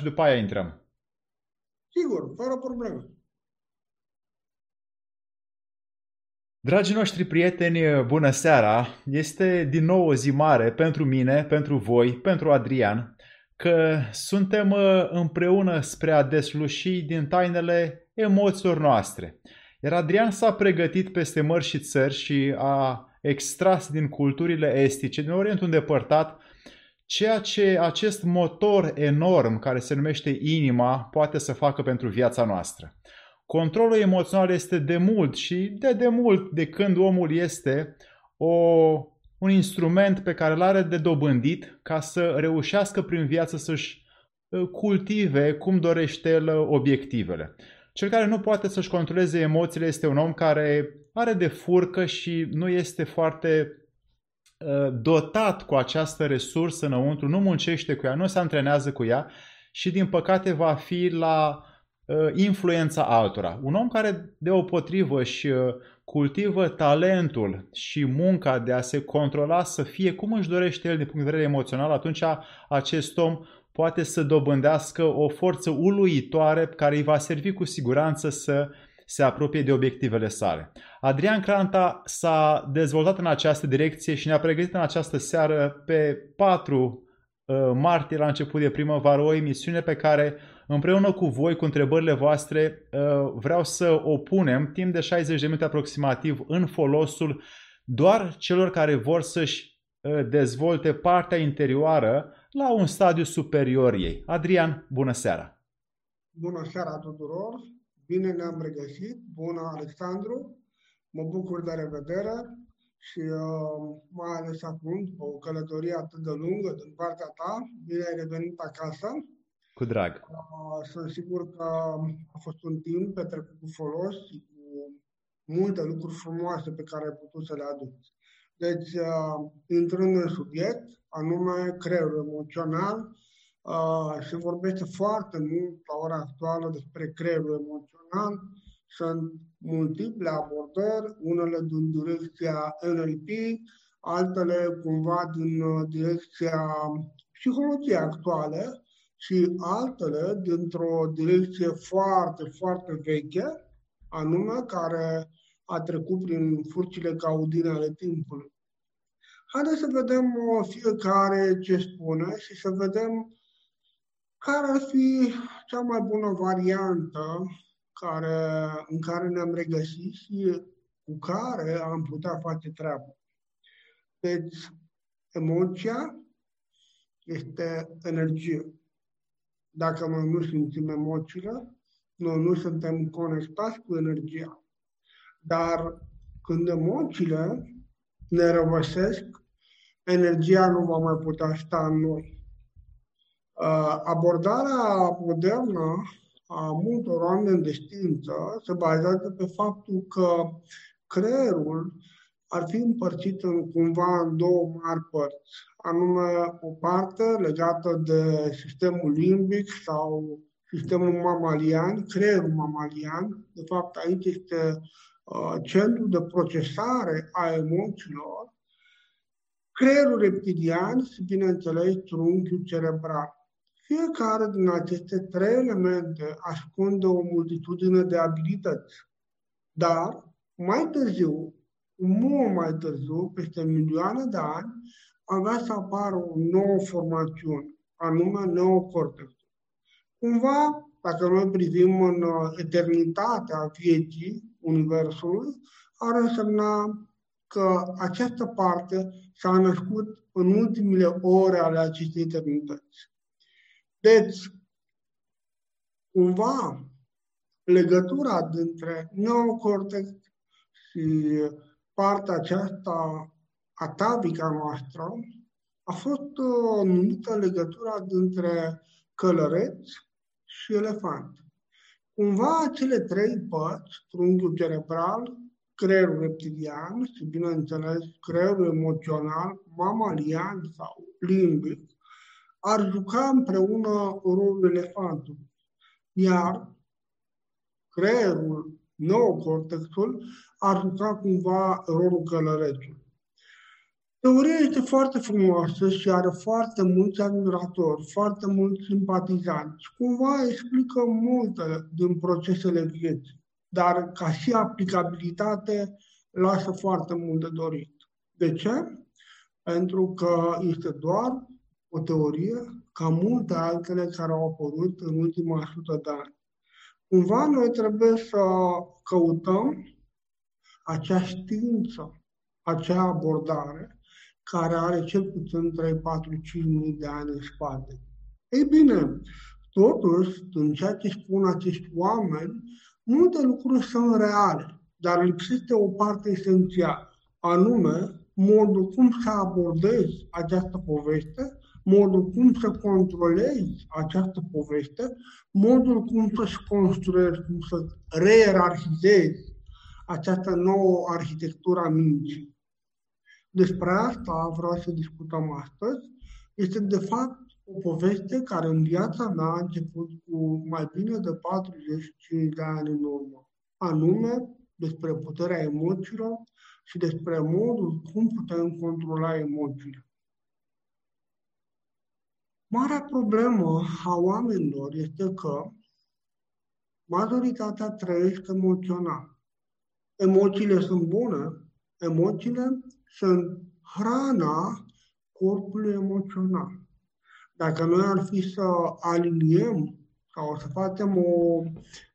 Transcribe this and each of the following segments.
și după aia intrăm. Sigur, fără probleme. Dragii noștri prieteni, bună seara! Este din nou o zi mare pentru mine, pentru voi, pentru Adrian, că suntem uh, împreună spre a desluși din tainele emoțiilor noastre. Iar Adrian s-a pregătit peste mări și țări și a extras din culturile estice, din Orientul îndepărtat, ceea ce acest motor enorm care se numește inima poate să facă pentru viața noastră. Controlul emoțional este de mult și de demult de când omul este o, un instrument pe care îl are de dobândit ca să reușească prin viață să-și uh, cultive cum dorește el uh, obiectivele. Cel care nu poate să-și controleze emoțiile este un om care are de furcă și nu este foarte uh, dotat cu această resursă înăuntru, nu muncește cu ea, nu se antrenează cu ea și din păcate va fi la uh, influența altora. Un om care deopotrivă și uh, cultivă talentul și munca de a se controla să fie cum își dorește el din punct de vedere emoțional, atunci acest om poate să dobândească o forță uluitoare care îi va servi cu siguranță să se apropie de obiectivele sale. Adrian Cranta s-a dezvoltat în această direcție și ne-a pregătit în această seară pe 4 uh, martie la început de primăvară o emisiune pe care împreună cu voi, cu întrebările voastre, uh, vreau să o punem timp de 60 de minute aproximativ în folosul doar celor care vor să-și uh, dezvolte partea interioară la un stadiu superior ei. Adrian, bună seara! Bună seara tuturor! Bine ne-am regăsit! Bună, Alexandru! Mă bucur de revedere și uh, mai ales acum, pe o călătorie atât de lungă din partea ta, bine ai revenit acasă. Cu drag. Uh, sunt sigur că a fost un timp petrecut cu folos și cu multe lucruri frumoase pe care ai putut să le aduci. Deci, uh, intrând în subiect, anume creierul emoțional, uh, se vorbește foarte mult la ora actuală despre creierul emoțional. Sunt multiple abordări, unele din direcția NLP, altele cumva din uh, direcția psihologiei actuale și altele dintr-o direcție foarte, foarte veche, anume care a trecut prin furcile caudine ale timpului. Haideți să vedem uh, fiecare ce spune și să vedem care ar fi cea mai bună variantă care, în care ne-am regăsit și cu care am putea face treabă. Deci, emoția este energie. Dacă noi nu simțim emoțiile, noi nu suntem conectați cu energia. Dar când emoțiile ne răvăsesc, energia nu va mai putea sta în noi. Uh, abordarea modernă a multor oameni de știință se bazează pe faptul că creierul ar fi împărțit în cumva în două mari părți, anume o parte legată de sistemul limbic sau sistemul mamalian, creierul mamalian. De fapt, aici este uh, centrul de procesare a emoțiilor creierul reptilian și, bineînțeles, trunchiul cerebral. Fiecare din aceste trei elemente ascunde o multitudine de abilități. Dar, mai târziu, mult mai târziu, peste milioane de ani, avea să apară o nouă formațiune, anume neocortex. Cumva, dacă noi privim în uh, eternitatea vieții Universului, ar însemna că această parte s-a născut în ultimele ore ale acestei eternități. Deci, cumva, legătura dintre neocortex și partea aceasta atavică noastră a fost uh, numită legătura dintre călăreți și elefant. Cumva acele trei părți, trunchiul cerebral, creierul reptilian și, bineînțeles, creierul emoțional, mamalian sau limbic, ar juca împreună rolul elefantului. Iar creierul, neocortexul, ar juca cumva rolul călărețului. Teoria este foarte frumoasă și are foarte mulți admiratori, foarte mulți simpatizanți. Cumva explică multe din procesele vieții, dar ca și aplicabilitate lasă foarte mult de dorit. De ce? Pentru că este doar o teorie ca multe altele care au apărut în ultima sută de ani. Cumva noi trebuie să căutăm acea știință, acea abordare care are cel puțin 3, 4, 5 mii de ani în spate. Ei bine, totuși, în ceea ce spun acești oameni, multe lucruri sunt reale, dar lipsește o parte esențială, anume modul cum să abordezi această poveste, modul cum să controlezi această poveste, modul cum să-și construiești, cum să reierarhizezi această nouă arhitectură a minții. Despre asta vreau să discutăm astăzi. Este de fapt o poveste care în viața mea a început cu mai bine de 45 de ani în urmă. Anume despre puterea emoțiilor și despre modul cum putem controla emoțiile. Marea problemă a oamenilor este că majoritatea trăiesc emoțional. Emoțiile sunt bune, emoțiile sunt hrana corpului emoțional. Dacă noi ar fi să aliniem sau să facem o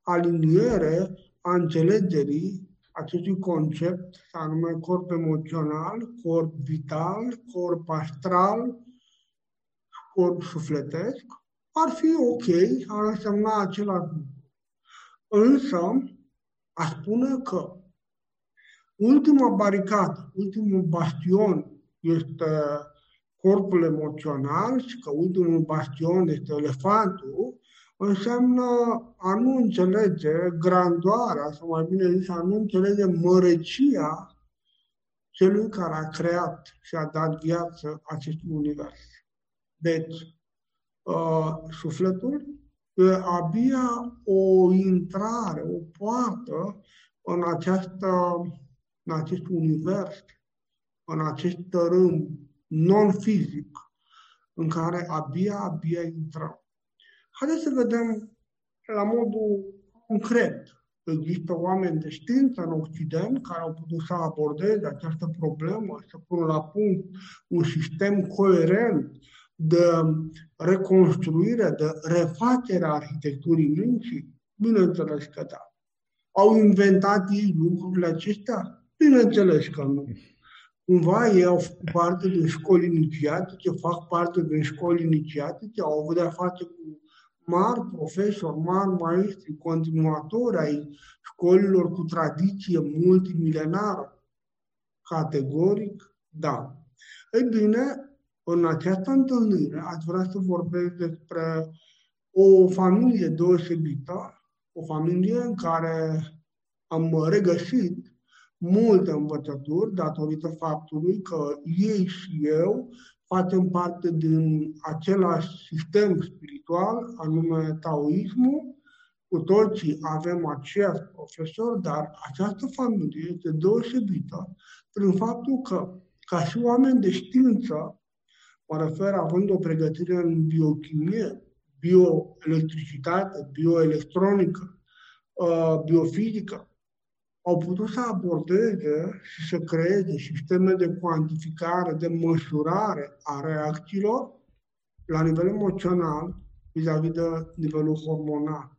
aliniere a înțelegerii acestui concept, anume corp emoțional, corp vital, corp astral, corp sufletesc, ar fi ok, ar însemna același lucru. Însă, aș spune că ultima baricadă, ultimul bastion este corpul emoțional și că ultimul bastion este elefantul, înseamnă a nu înțelege grandoarea, sau mai bine zis, a nu înțelege mărecia celui care a creat și a dat viață acestui univers. Deci, uh, sufletul e abia o intrare, o poartă în această în acest univers, în acest tărâm non-fizic, în care abia, abia intrăm. Haideți să vedem la modul concret. Există oameni de știință în Occident care au putut să abordeze această problemă, să pună la punct un sistem coerent de reconstruire, de refacere a arhitecturii minții? Bineînțeles că da. Au inventat ei lucrurile acestea? Bineînțeles că nu. Cumva ei au făcut parte din școli inițiatice, fac parte din școli inițiatice, au avut de-a face cu mari profesori, mari maestri, continuatori ai școlilor cu tradiție multimilenară. Categoric, da. Ei bine, în această întâlnire aș vrea să vorbesc despre o familie deosebită, o familie în care am regăsit multe învățături datorită faptului că ei și eu facem parte din același sistem spiritual, anume taoismul, cu toții avem aceiași profesori, dar această familie este deosebită prin faptul că, ca și oameni de știință, mă refer având o pregătire în biochimie, bioelectricitate, bioelectronică, uh, biofizică, au putut să abordeze și să creeze sisteme de cuantificare, de măsurare a reacțiilor la nivel emoțional vis-a-vis de nivelul hormonal.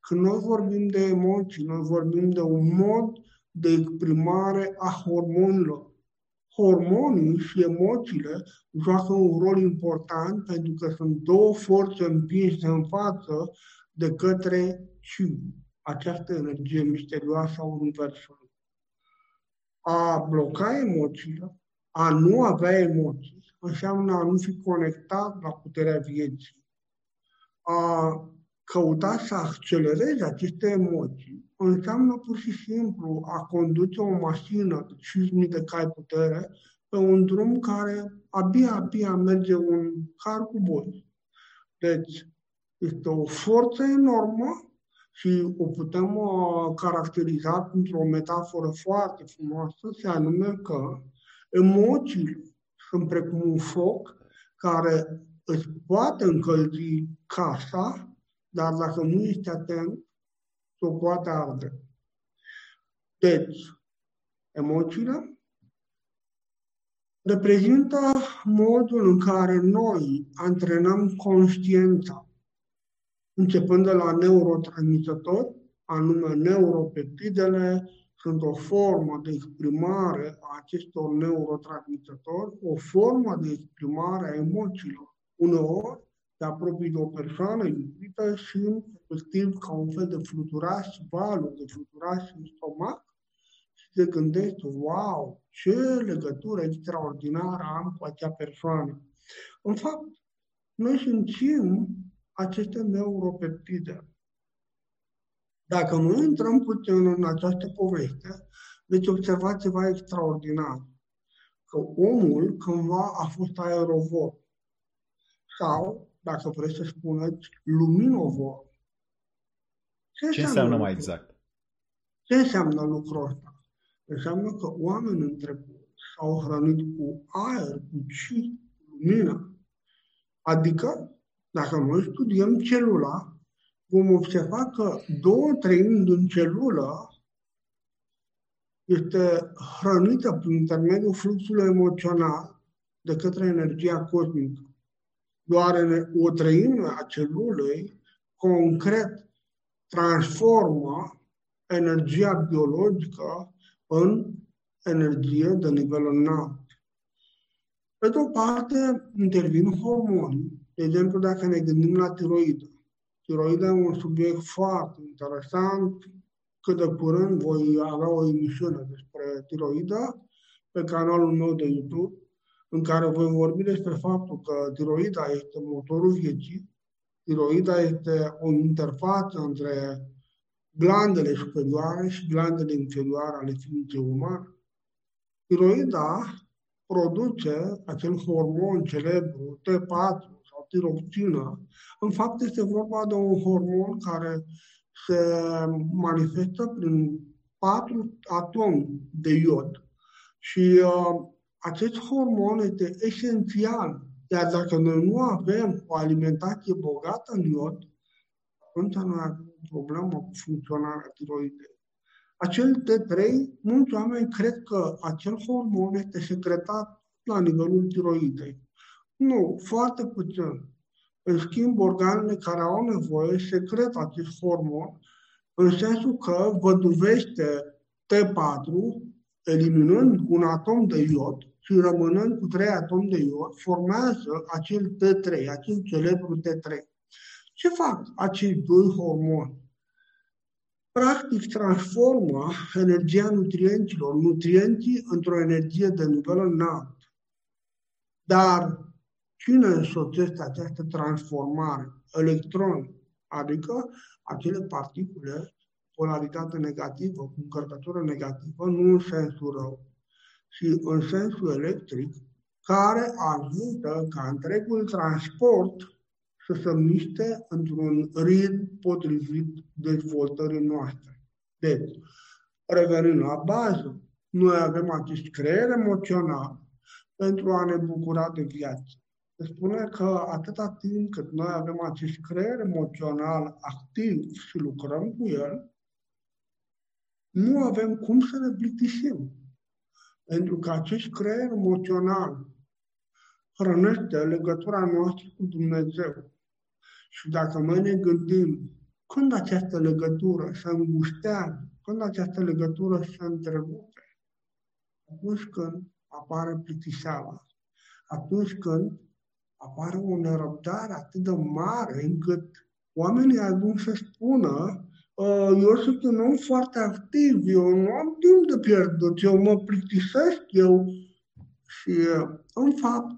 Când noi vorbim de emoții, noi vorbim de un mod de exprimare a hormonilor. Hormonii și emoțiile joacă un rol important pentru că sunt două forțe împinse în față de către ciu această energie misterioasă a Universului. A bloca emoțiile, a nu avea emoții, înseamnă a nu fi conectat la puterea vieții. A căuta să accelereze aceste emoții înseamnă pur și simplu a conduce o mașină de 5.000 de cai putere pe un drum care abia, abia merge un car cu boi. Deci, este o forță enormă și o putem uh, caracteriza printr-o metaforă foarte frumoasă, se anume că emoțiile sunt precum un foc care îți poate încălzi casa, dar dacă nu ești atent, o poate arde. Deci, emoțiile reprezintă modul în care noi antrenăm conștiința, începând de la neurotransmițători, anume neuropeptidele, sunt o formă de exprimare a acestor neurotransmițători, o formă de exprimare a emoțiilor. Uneori te apropii de o persoană iubită și efectiv ca un fel de fluturați, valuri de fluturați în stomac și te gândești, wow, ce legătură extraordinară am cu acea persoană. În fapt, noi simțim aceste neuropeptide. Dacă nu intrăm puțin în această poveste, veți observa ceva extraordinar. Că omul cândva a fost aerovor. Sau, dacă vreți să spuneți, luminovor. Ce, Ce înseamnă mai exact? Ce înseamnă lucrul ăsta? Înseamnă că oamenii în trecut s-au hrănit cu aer, cu ci, lumină. Adică, dacă noi studiem celula, vom observa că două treimi din celulă este hrănită prin intermediul fluxului emoțional de către energia cosmică. Doar o treime a celulei concret transformă energia biologică în energie de nivel înalt. Pe de o parte, intervin hormoni. De exemplu, dacă ne gândim la tiroidă. Tiroida e un subiect foarte interesant. Cât de curând voi avea o emisiune despre tiroida pe canalul meu de YouTube, în care voi vorbi despre faptul că tiroida este motorul vieții, tiroida este o interfață între glandele superioare și glandele inferioare ale ființei umane. Tiroida produce acel hormon celebru T4, tiroxină. În fapt, este vorba de un hormon care se manifestă prin patru atomi de iod. Și uh, acest hormon este esențial. Iar dacă noi nu avem o alimentație bogată în iod, atunci noi avem o problemă cu funcționarea tiroidei. Acel T3, mulți oameni cred că acel hormon este secretat la nivelul tiroidei. Nu, foarte puțin. În schimb, organele care au nevoie secretă acest hormon în sensul că văduvește T4, eliminând un atom de iod și rămânând cu trei atomi de iod, formează acel T3, acel celebru T3. Ce fac acei doi hormoni? Practic transformă energia nutrienților, nutrienții într-o energie de nivel înalt. Dar Cine însoțește această transformare? Electroni, adică acele particule polaritate negativă, cu încărcătură negativă, nu în sensul rău, ci în sensul electric, care ajută ca întregul transport să se miște într-un ritm potrivit dezvoltării noastre. Deci, revenind la bază, noi avem acest creier emoțional pentru a ne bucura de viață se spune că atâta timp cât noi avem acest creier emoțional activ și lucrăm cu el, nu avem cum să ne plictisim. Pentru că acest creier emoțional hrănește legătura noastră cu Dumnezeu. Și dacă noi ne gândim când această legătură se îngustează, când această legătură se întrerupe, atunci când apare plictiseala, atunci când apare o nerăbdare atât de mare încât oamenii ajung să spună ă, eu sunt un om foarte activ, eu nu am timp de pierdut, eu mă plictisesc, eu... Și, în fapt,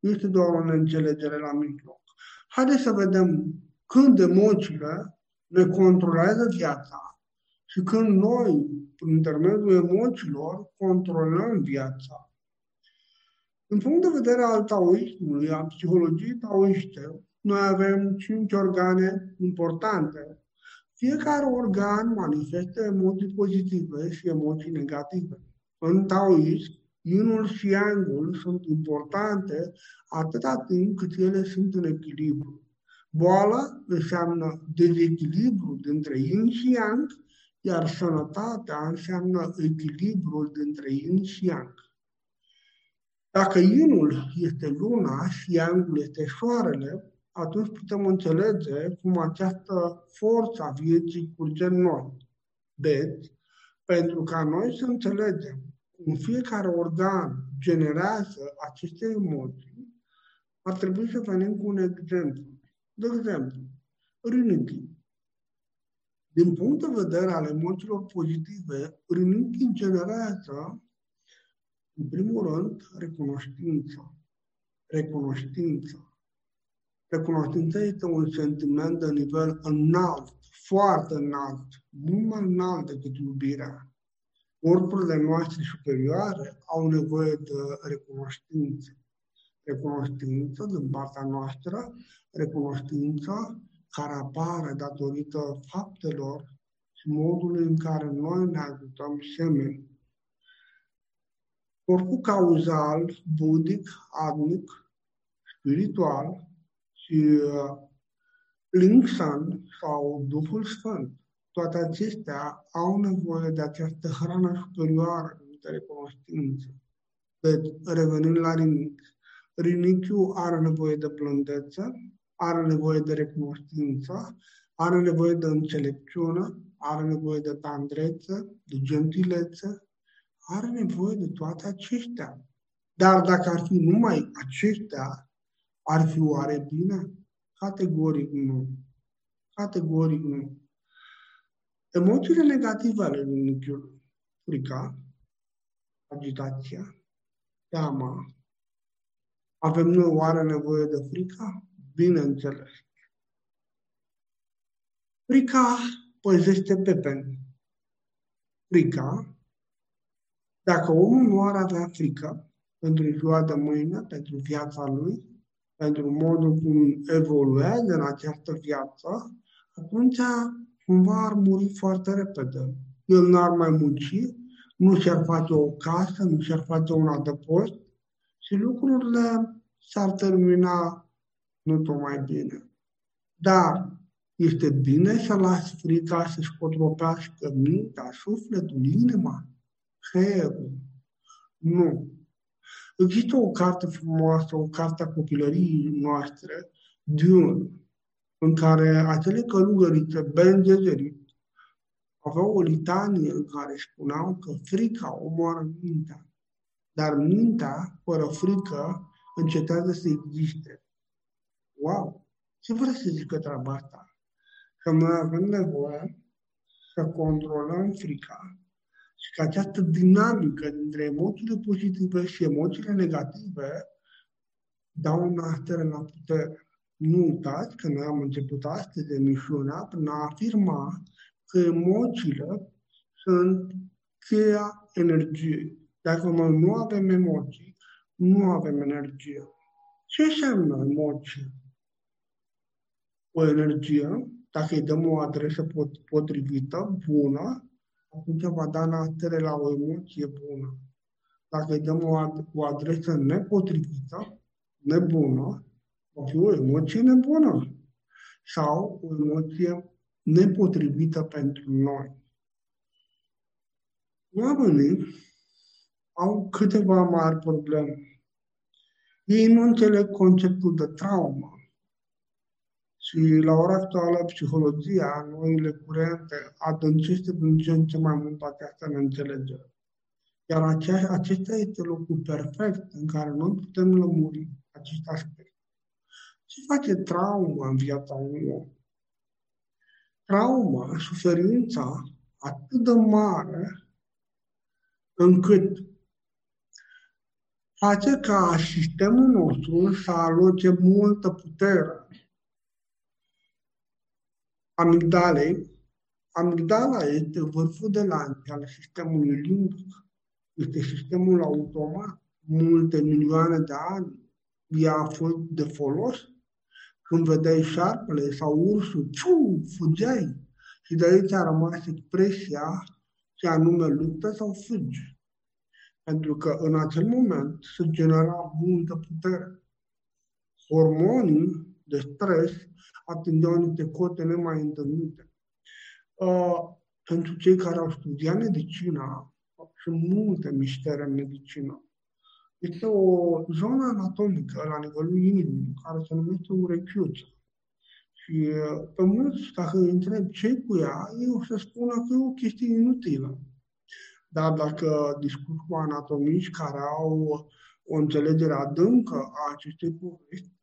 este doar o neînțelegere la mijloc. Haideți să vedem când emoțiile ne controlează viața și când noi, prin intermediul emoțiilor, controlăm viața. Din punct de vedere al taoismului, a psihologiei taoiste, noi avem cinci organe importante. Fiecare organ manifestă emoții pozitive și emoții negative. În taoism Inul și yangul sunt importante atâta timp cât ele sunt în echilibru. Boala înseamnă dezechilibru dintre yin și yang, iar sănătatea înseamnă echilibrul dintre yin și yang. Dacă inul este luna și yangul este soarele, atunci putem înțelege cum această forță a vieții curge în noi. Deci, pentru ca noi să înțelegem cum fiecare organ generează aceste emoții, ar trebui să venim cu un exemplu. De exemplu, rinichii. Din punct de vedere al emoțiilor pozitive, rinichii generează, în primul rând, recunoștință. Recunoștință. Recunoștința este un sentiment de nivel înalt, foarte înalt, mult mai înalt decât iubirea. Corpurile noastre superioare au nevoie de recunoștință. Recunoștință din partea noastră, recunoștință care apare datorită faptelor și modului în care noi ne ajutăm semeni. Corpul cauzal, budic, adnic, spiritual și uh, Linksan sau Duhul Sfânt, toate acestea au nevoie de această hrană superioară de recunoștință. Deci, revenind la rinic, rinichiul are nevoie de blândețe, are nevoie de recunoștință, are nevoie de înțelepciune, are nevoie de tandrețe, de gentilețe, are nevoie de toate acestea. Dar dacă ar fi numai aceștia, ar fi oare bine? Categoric nu. Categoric nu. Emoțiile negative ale rinichiului, frica, agitația, teama, avem noi oare nevoie de frica? Bineînțeles. Frica păzește pen. Frica, dacă omul nu ar avea frică pentru ziua de mâine, pentru viața lui, pentru modul cum evoluează în această viață, atunci cumva ar muri foarte repede. El n-ar mai munci, nu și-ar face o casă, nu și-ar face un adăpost și lucrurile s-ar termina nu tocmai bine. Dar este bine să lași frica să-și potropească mintea, sufletul, inima, creierul. Nu. Există o carte frumoasă, o carte a copilăriei noastre, Dune, în care acele călugărițe bengezerit aveau o litanie în care spuneau că frica omoară mintea, dar mintea, fără frică, încetează să existe. Wow! Ce vreau să zică treaba asta? Că noi avem nevoie să controlăm frica și că această dinamică dintre emoțiile pozitive și emoțiile negative dau naștere la putere. Nu uitați că noi am început astăzi emisiunea prin a afirma că emoțiile sunt cheia energiei. Dacă noi nu avem emoții, nu avem energie. Ce înseamnă emoție? O energie, dacă îi dăm o adresă potrivită, bună, atunci va da naștere la o emoție bună. Dacă îi dăm o, o adresă nepotrivită, nebună, va fi o emoție nebună sau o emoție nepotrivită pentru noi. Oamenii au câteva mari probleme. Ei nu înțeleg conceptul de traumă. Și la ora actuală, psihologia, noile curente, adâncește din ce în ce mai mult această neînțelegere. Iar acea, acesta este locul perfect în care noi putem lămuri acest aspect. Ce face trauma în viața unui om? Trauma, suferința atât de mare încât face ca sistemul nostru să aloce multă putere amigdalei. Amigdala este vârful de lance al sistemului limbic. Este sistemul automat. Multe milioane de ani ea a fost de folos. Când vedeai șarpele sau ursul, ciu, fugeai. Și de aici a rămas expresia și anume luptă sau fugi. Pentru că în acel moment se genera multă putere. Hormonii de stres atingeau niște cote nemai întâlnite. Uh, pentru cei care au studiat medicina, sunt multe mistere în medicină. Este o zonă anatomică la nivelul inimii, care se numește urechiuță. Și uh, pe mulți, dacă îi întreb ce cu ea, ei o să spună că e o chestie inutilă. Dar dacă discut cu anatomiști care au o înțelegere adâncă a acestei povești,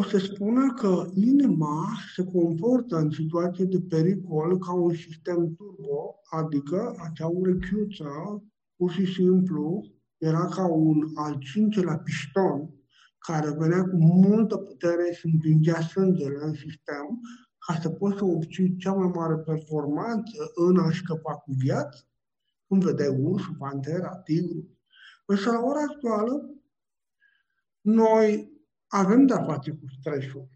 o să spună că inima se comportă în situație de pericol ca un sistem turbo, adică acea urechiuță, pur și simplu, era ca un al cincelea piston care venea cu multă putere și împingea sângele în sistem ca să poți să obții cea mai mare performanță în a scăpa cu viață, cum vedeai ursul, pantera, tigru. Însă la ora actuală, noi avem de-a face cu stresul.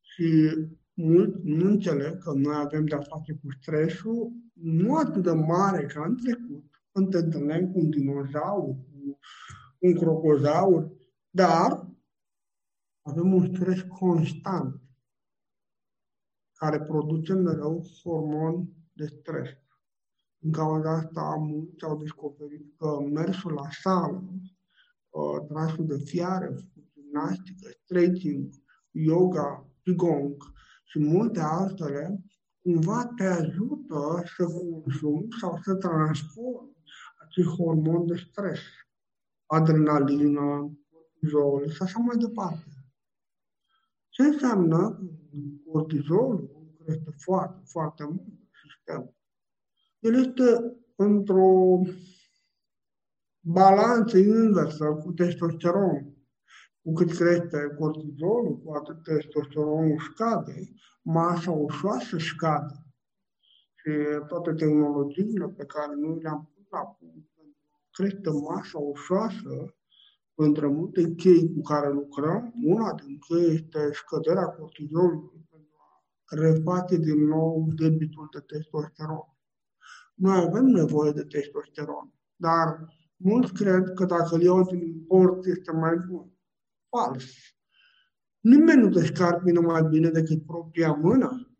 Și mult nu înțeleg că noi avem de-a face cu stresul nu atât de mare ca în trecut, când te întâlneam cu un dinozaur, cu un crocozaur, dar avem un stres constant care produce mereu hormon de stres. În cauza asta, mulți au descoperit că mersul la sală, uh, trasul de fiare, gimnastică, stretching, yoga, qigong și multe altele, cumva te ajută să consumi sau să transformi acest hormon de stres, adrenalină, cortizol și așa mai departe. Ce înseamnă cortizolul crește foarte, foarte mult în sistem. El este într-o balanță inversă cu testosteron. Cu cât crește cortizolul, cu atât testosteronul scade, masa ușoasă scade. Și toate tehnologiile pe care noi le-am pus la punct crește masa ușoasă, între multe chei cu care lucrăm, una din chei este scăderea cortizolului pentru a reface din nou debitul de testosteron. Noi avem nevoie de testosteron, dar mulți cred că dacă îl iau din import este mai bun. Fals. Nimeni nu descarpină mai bine decât propria mână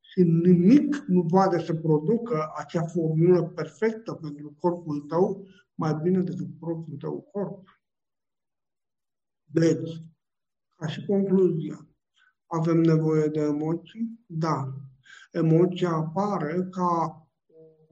și nimic nu poate să producă acea formulă perfectă pentru corpul tău mai bine decât propriul tău corp. Deci, ca și concluzia, avem nevoie de emoții? Da. Emoția apare ca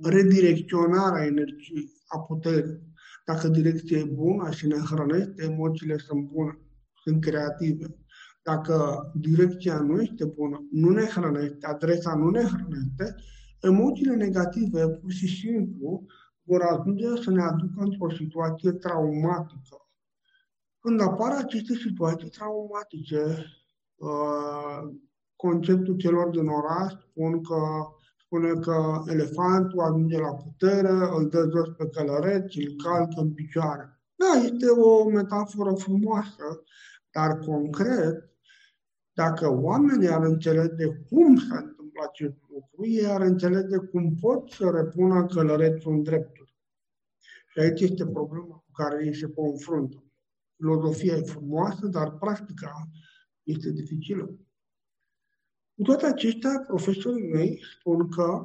redirecționarea energiei, a puterii. Dacă direcția e bună și ne hrănește, emoțiile sunt bune, sunt creative. Dacă direcția nu este bună, nu ne hrănește, adresa nu ne hrănește, emoțiile negative, pur și simplu, vor ajunge să ne aducă într-o situație traumatică. Când apar aceste situații traumatice, uh, conceptul celor din oraș spun că spune că elefantul ajunge la putere, îl dă jos pe călăreț, îl calcă în picioare. Da, este o metaforă frumoasă, dar concret, dacă oamenii ar înțelege cum s-a întâmplat acest lucru, ei ar înțelege cum pot să repună călărețul în drepturi. Și aici este problema cu care ei se confruntă. Filozofia e frumoasă, dar practica este dificilă. Cu toate acestea, profesorii mei spun că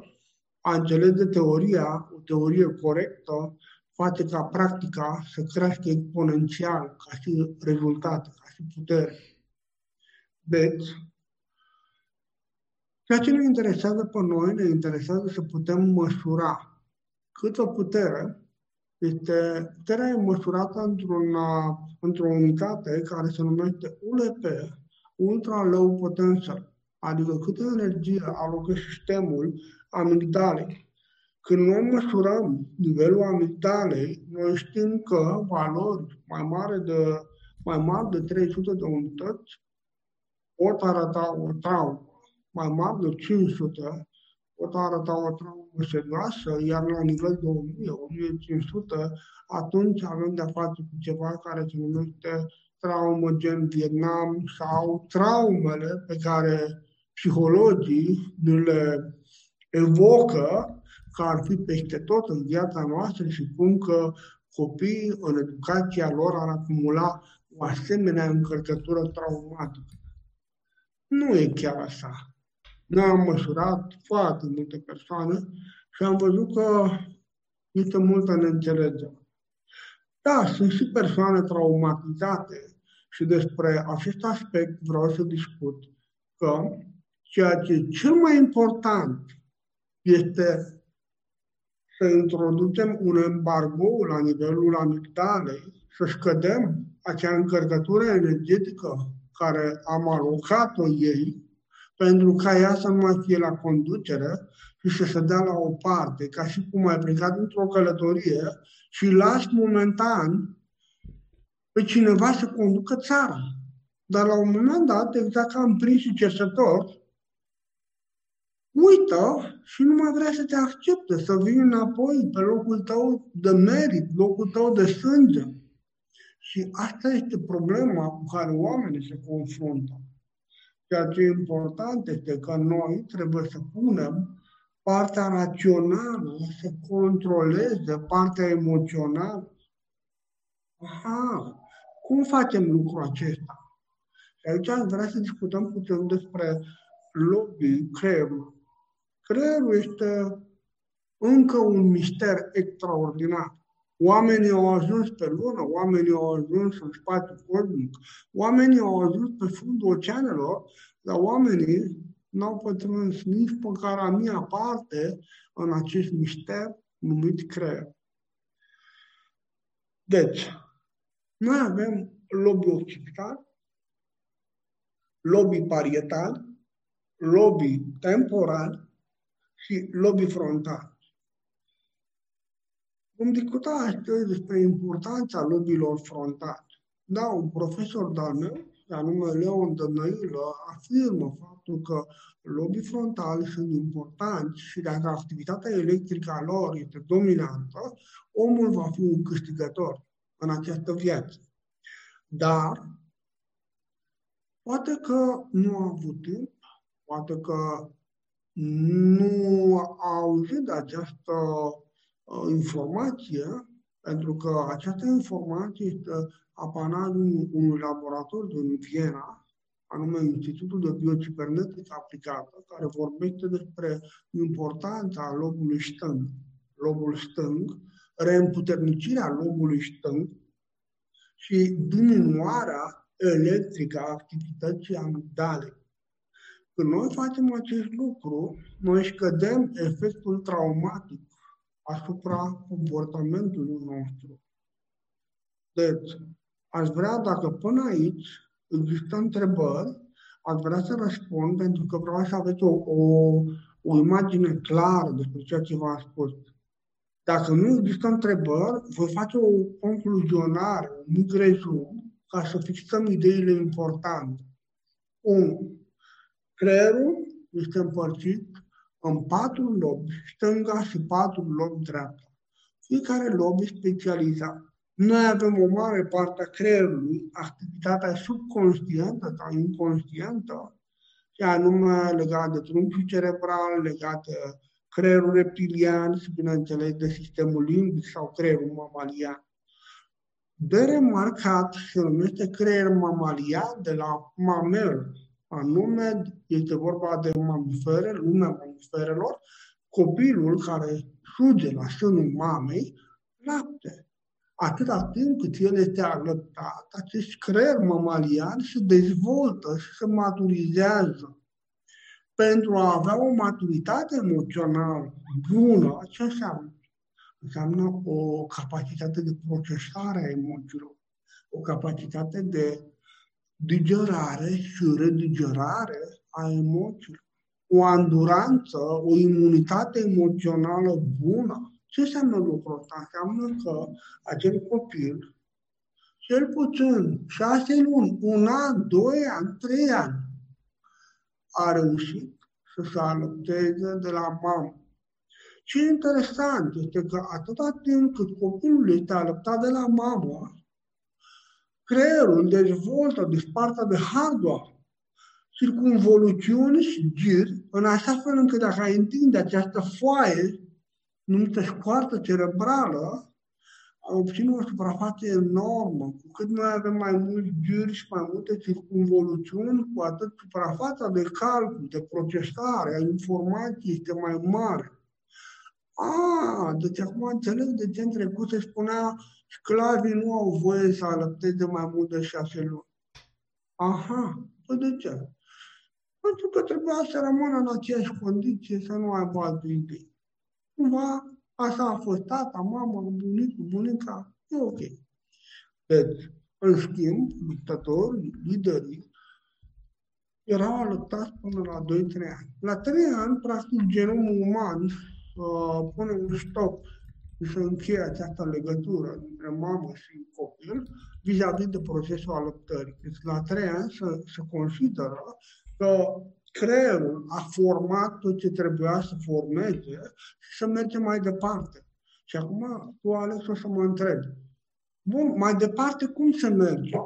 a înțelege teoria, o teorie corectă, face ca practica să crească exponențial ca și rezultate, ca și putere. Deci, ceea ce ne interesează pe noi, ne interesează să putem măsura câtă putere este, puterea e măsurată într-un, într-o unitate care se numește ULP, Ultra Low Potential adică câtă energie alocă sistemul amigdalei. Când noi măsurăm nivelul amigdalei, noi știm că valori mai mari de, mai mari de 300 de unități pot arăta o traumă. Mai mari de 500 pot arăta o traumă serioasă, iar la nivel de 1000-1500, atunci avem de-a face cu ceva care se numește traumă gen Vietnam sau traumele pe care psihologii ne le evocă că ar fi peste tot în viața noastră și cum că copiii în educația lor ar acumula o asemenea încărcătură traumatică. Nu e chiar așa. Noi am măsurat foarte multe persoane și am văzut că este multă neînțelegere. Da, sunt și persoane traumatizate și despre acest aspect vreau să discut că ceea ce e cel mai important este să introducem un embargo la nivelul amigdalei, să scădem acea încărcătură energetică care am alocat-o ei, pentru ca ea să nu mai fie la conducere și să se dea la o parte, ca și cum ai plecat într-o călătorie și lași momentan pe cineva să conducă țara. Dar la un moment dat, exact ca am prins și cercetător, uită și nu mai vrea să te accepte, să vii înapoi pe locul tău de merit, locul tău de sânge. Și asta este problema cu care oamenii se confruntă. Ceea ce e important este că noi trebuie să punem partea rațională să controleze partea emoțională. Aha, cum facem lucrul acesta? Și aici aș vrea să discutăm puțin despre lobby, creierul. Creierul este încă un mister extraordinar. Oamenii au ajuns pe lună, oamenii au ajuns în spațiu cosmic, oamenii au ajuns pe fundul oceanelor, dar oamenii n-au pătruns nici măcar a mia parte în acest mister numit creier. Deci, noi avem lobby occipital, lobby parietal, lobby temporal și lobby frontal. Vom discuta astăzi despre importanța lobilor frontale. Da, un profesor de-al meu, anume Leon Dănăilă, afirmă faptul că lobii frontali sunt importanți și dacă activitatea electrică a lor este dominantă, omul va fi un câștigător în această viață. Dar poate că nu a avut timp, poate că nu a auzit de această uh, informație, pentru că această informație este apanajul unui laborator din Viena, anume Institutul de Biocibernetică Aplicată, care vorbește despre importanța lobului stâng. Lobul stâng, reîmputernicirea lobului stâng și diminuarea electrică a activității amigdale. Când noi facem acest lucru, noi scădem efectul traumatic asupra comportamentului nostru. Deci, aș vrea, dacă până aici există întrebări, aș vrea să răspund pentru că vreau să aveți o, o, o imagine clară despre ceea ce v-am spus. Dacă nu există întrebări, voi face o concluzionare, un mic rezum, ca să fixăm ideile importante. 1. Creierul este împărțit în patru lobi, stânga și patru lobi dreapta. Fiecare lob e specializat. Noi avem o mare parte a creierului, activitatea subconștientă sau inconștientă, și anume legat de trunchiul cerebral, legat de creierul reptilian și, bineînțeles, de sistemul limbic sau creierul mamalian. De remarcat se numește creier mamalian de la mamel, anume este vorba de mamifere, lumea mamiferelor, copilul care suge la sânul mamei lapte atâta timp cât el este alăptat, acest creier mamalian se dezvoltă și se maturizează. Pentru a avea o maturitate emoțională bună, ce înseamnă? Înseamnă o capacitate de procesare a emoțiilor, o capacitate de digerare și redigerare a emoțiilor, o anduranță, o imunitate emoțională bună, ce înseamnă lucrul ăsta? Înseamnă că acel copil, cel puțin șase luni, un an, doi ani, trei ani, a reușit să se alăpteze de la mamă. Ce interesant este că atâta timp cât copilul este alăptat de la mamă, creierul dezvoltă de partea de hardware circunvoluțiuni și giri, în așa fel încât dacă ai întinde această foaie numită scoartă cerebrală, obține o suprafață enormă. Cu cât noi avem mai mulți giri și mai multe circunvoluțiuni, cu atât suprafața de calcul, de procesare a informației este mai mare. A, deci acum înțeleg de ce în trecut se spunea sclavii nu au voie să alăpteze mai mult de șase luni. Aha, păi de ce? Pentru că trebuia să rămână în aceeași condiție, să nu aibă alte idei. Cumva, asta a fost tata, mama, bunicul, bunica, e ok. Deci, în schimb, luptătorii, liderii, erau alăptați până la 2-3 ani. La 3 ani, practic, genomul uman uh, pune un stop și să încheie această legătură între mamă și copil vis-a-vis de procesul alăptării. Deci la trei ani se, se consideră că creierul a format tot ce trebuia să formeze și să merge mai departe. Și acum tu, Alex, o să mă întrebi. Bun, mai departe cum se merge?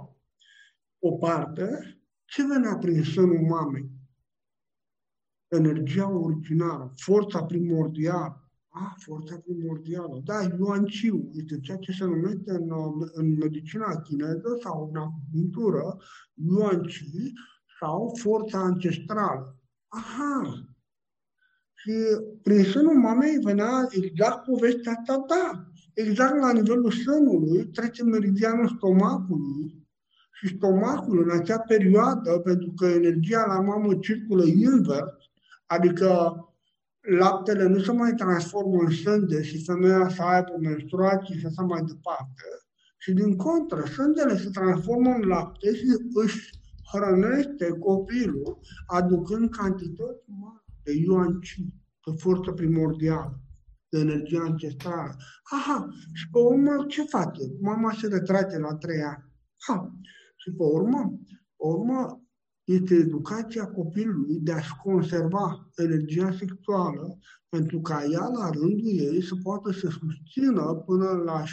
O parte, ce venea prin sânul mamei? Energia originară, forța primordială, a, forța primordială. Da, Yuan Chiu este ceea ce se numește în, în medicina chineză sau în acupunctură Yuan Chi sau forța ancestrală. Aha! Și prin sânul mamei venea exact povestea asta, da. Exact la nivelul sânului trece meridianul stomacului și stomacul în acea perioadă, pentru că energia la mamă circulă invers, adică laptele nu se mai transformă în sânge și femeia să aibă menstruații și așa mai departe, și din contră, sângele se transformă în lapte și își hrănește copilul, aducând cantități mari de yuan chi, de forță primordială, de energie ancestrală. Aha, și pe urmă ce face? Mama se retrage la trei ani. Ha, și pe urmă, pe urmă este educația copilului de a-și conserva energia sexuală pentru ca ea, la rândul ei, să poată să susțină până la 17-18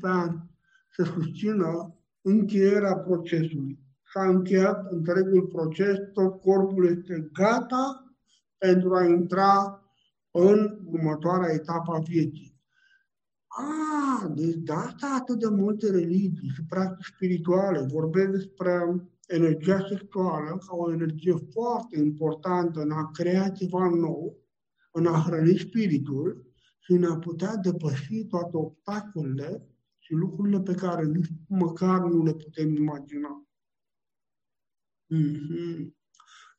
ani, să susțină încheierea procesului. S-a încheiat întregul proces, tot corpul este gata pentru a intra în următoarea etapă a vieții. Ah, deci de asta atât de multe religii și practici spirituale vorbesc despre energia sexuală ca o energie foarte importantă în a crea ceva nou, în a hrăni spiritul și în a putea depăși toate obstacolele și lucrurile pe care nici măcar nu le putem imagina. Mm-hmm.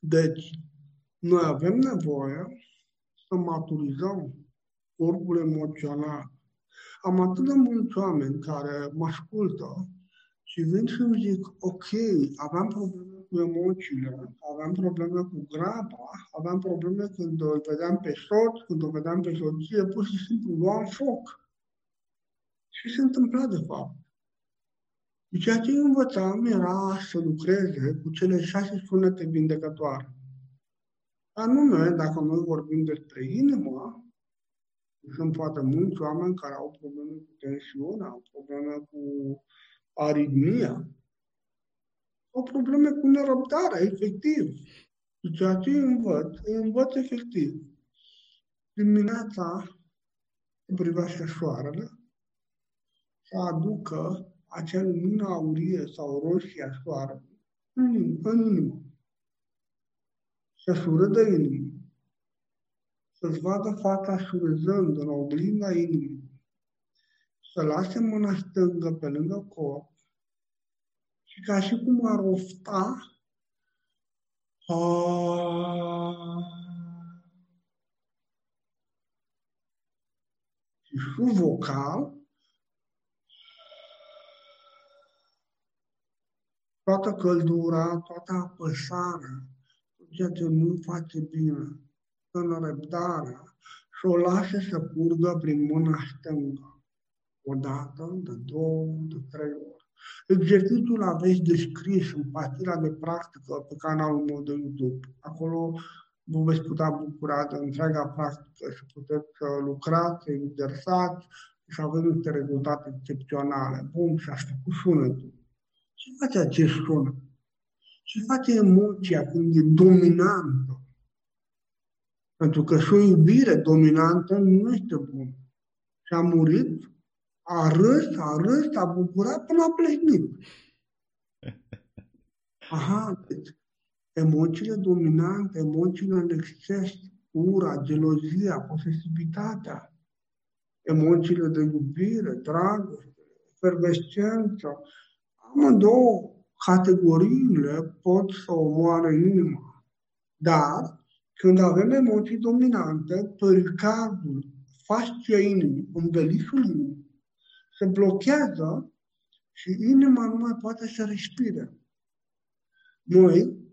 Deci, noi avem nevoie să maturizăm corpul emoțional. Am atât de mulți oameni care mă ascultă și vin și îmi zic, ok, aveam probleme cu emoțiile, aveam probleme cu graba, aveam probleme când o vedeam pe soț, când o vedeam pe soție, pur și simplu luam foc. Și se întâmpla de fapt. Și ceea ce învățam era să lucreze cu cele șase sunete vindecătoare. Anume, dacă noi vorbim despre inimă, sunt foarte mulți oameni care au probleme cu tensiune, au probleme cu aritmia, au probleme cu nerăbdarea, efectiv. Și ceea ce îi învăț, îi învăț efectiv. Dimineața îmi privește soarele, să aducă acea lumină aurie sau roșie a soarelui în, în inimă. Să surâdă inimă. Să-ți vadă fața surâzând în oglinda inimii să lase mâna stângă pe lângă corp și ca și cum ar ofta și sub vocal toată căldura, toată apăsarea, tot ceea ce nu face bine, în răbdarea și o lasă să curgă prin mâna stângă o dată, de două, de trei ori. Exercițiul aveți descris în partida de practică pe canalul meu de YouTube. Acolo vă veți putea bucura de întreaga practică și puteți lucrați, să exersați și avem niște rezultate excepționale. Bun, și asta cu sunetul. Ce face acest sunet? Ce face emoția când e dominantă? Pentru că și o iubire dominantă nu este bună. Și a murit, a râs, a râs, a bucurat până a plehnit. Aha, deci emoțiile dominante, emoțiile în exces, ura, gelozia, posesivitatea, emoțiile de iubire, dragoste, efervescență, amândouă categoriile pot să omoare inima. Dar, când avem emoții dominante, pericardul, fascia inimii, umbelișul inimii, se blochează și inima nu mai poate să respire. Noi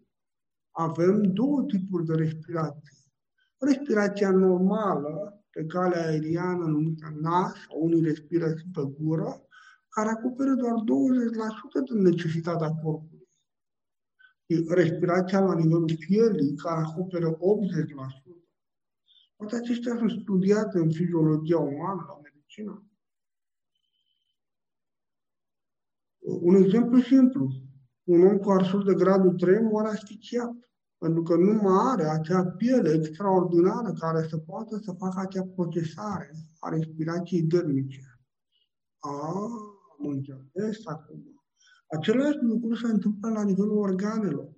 avem două tipuri de respirație. Respirația normală, pe calea aeriană numită nas, sau unii respiră și pe gură, care acoperă doar 20% din necesitatea corpului. Respirația la nivelul pielii, care acoperă 80%. Toate acestea sunt studiate în fiziologia umană, la medicină. Un exemplu simplu. Un om cu arsuri de gradul 3 moare asfixiat, pentru că nu mai are acea piele extraordinară care să poată să facă acea procesare a respirației dermice. Ah, am înțeles acum. Același lucru se întâmplă la nivelul organelor.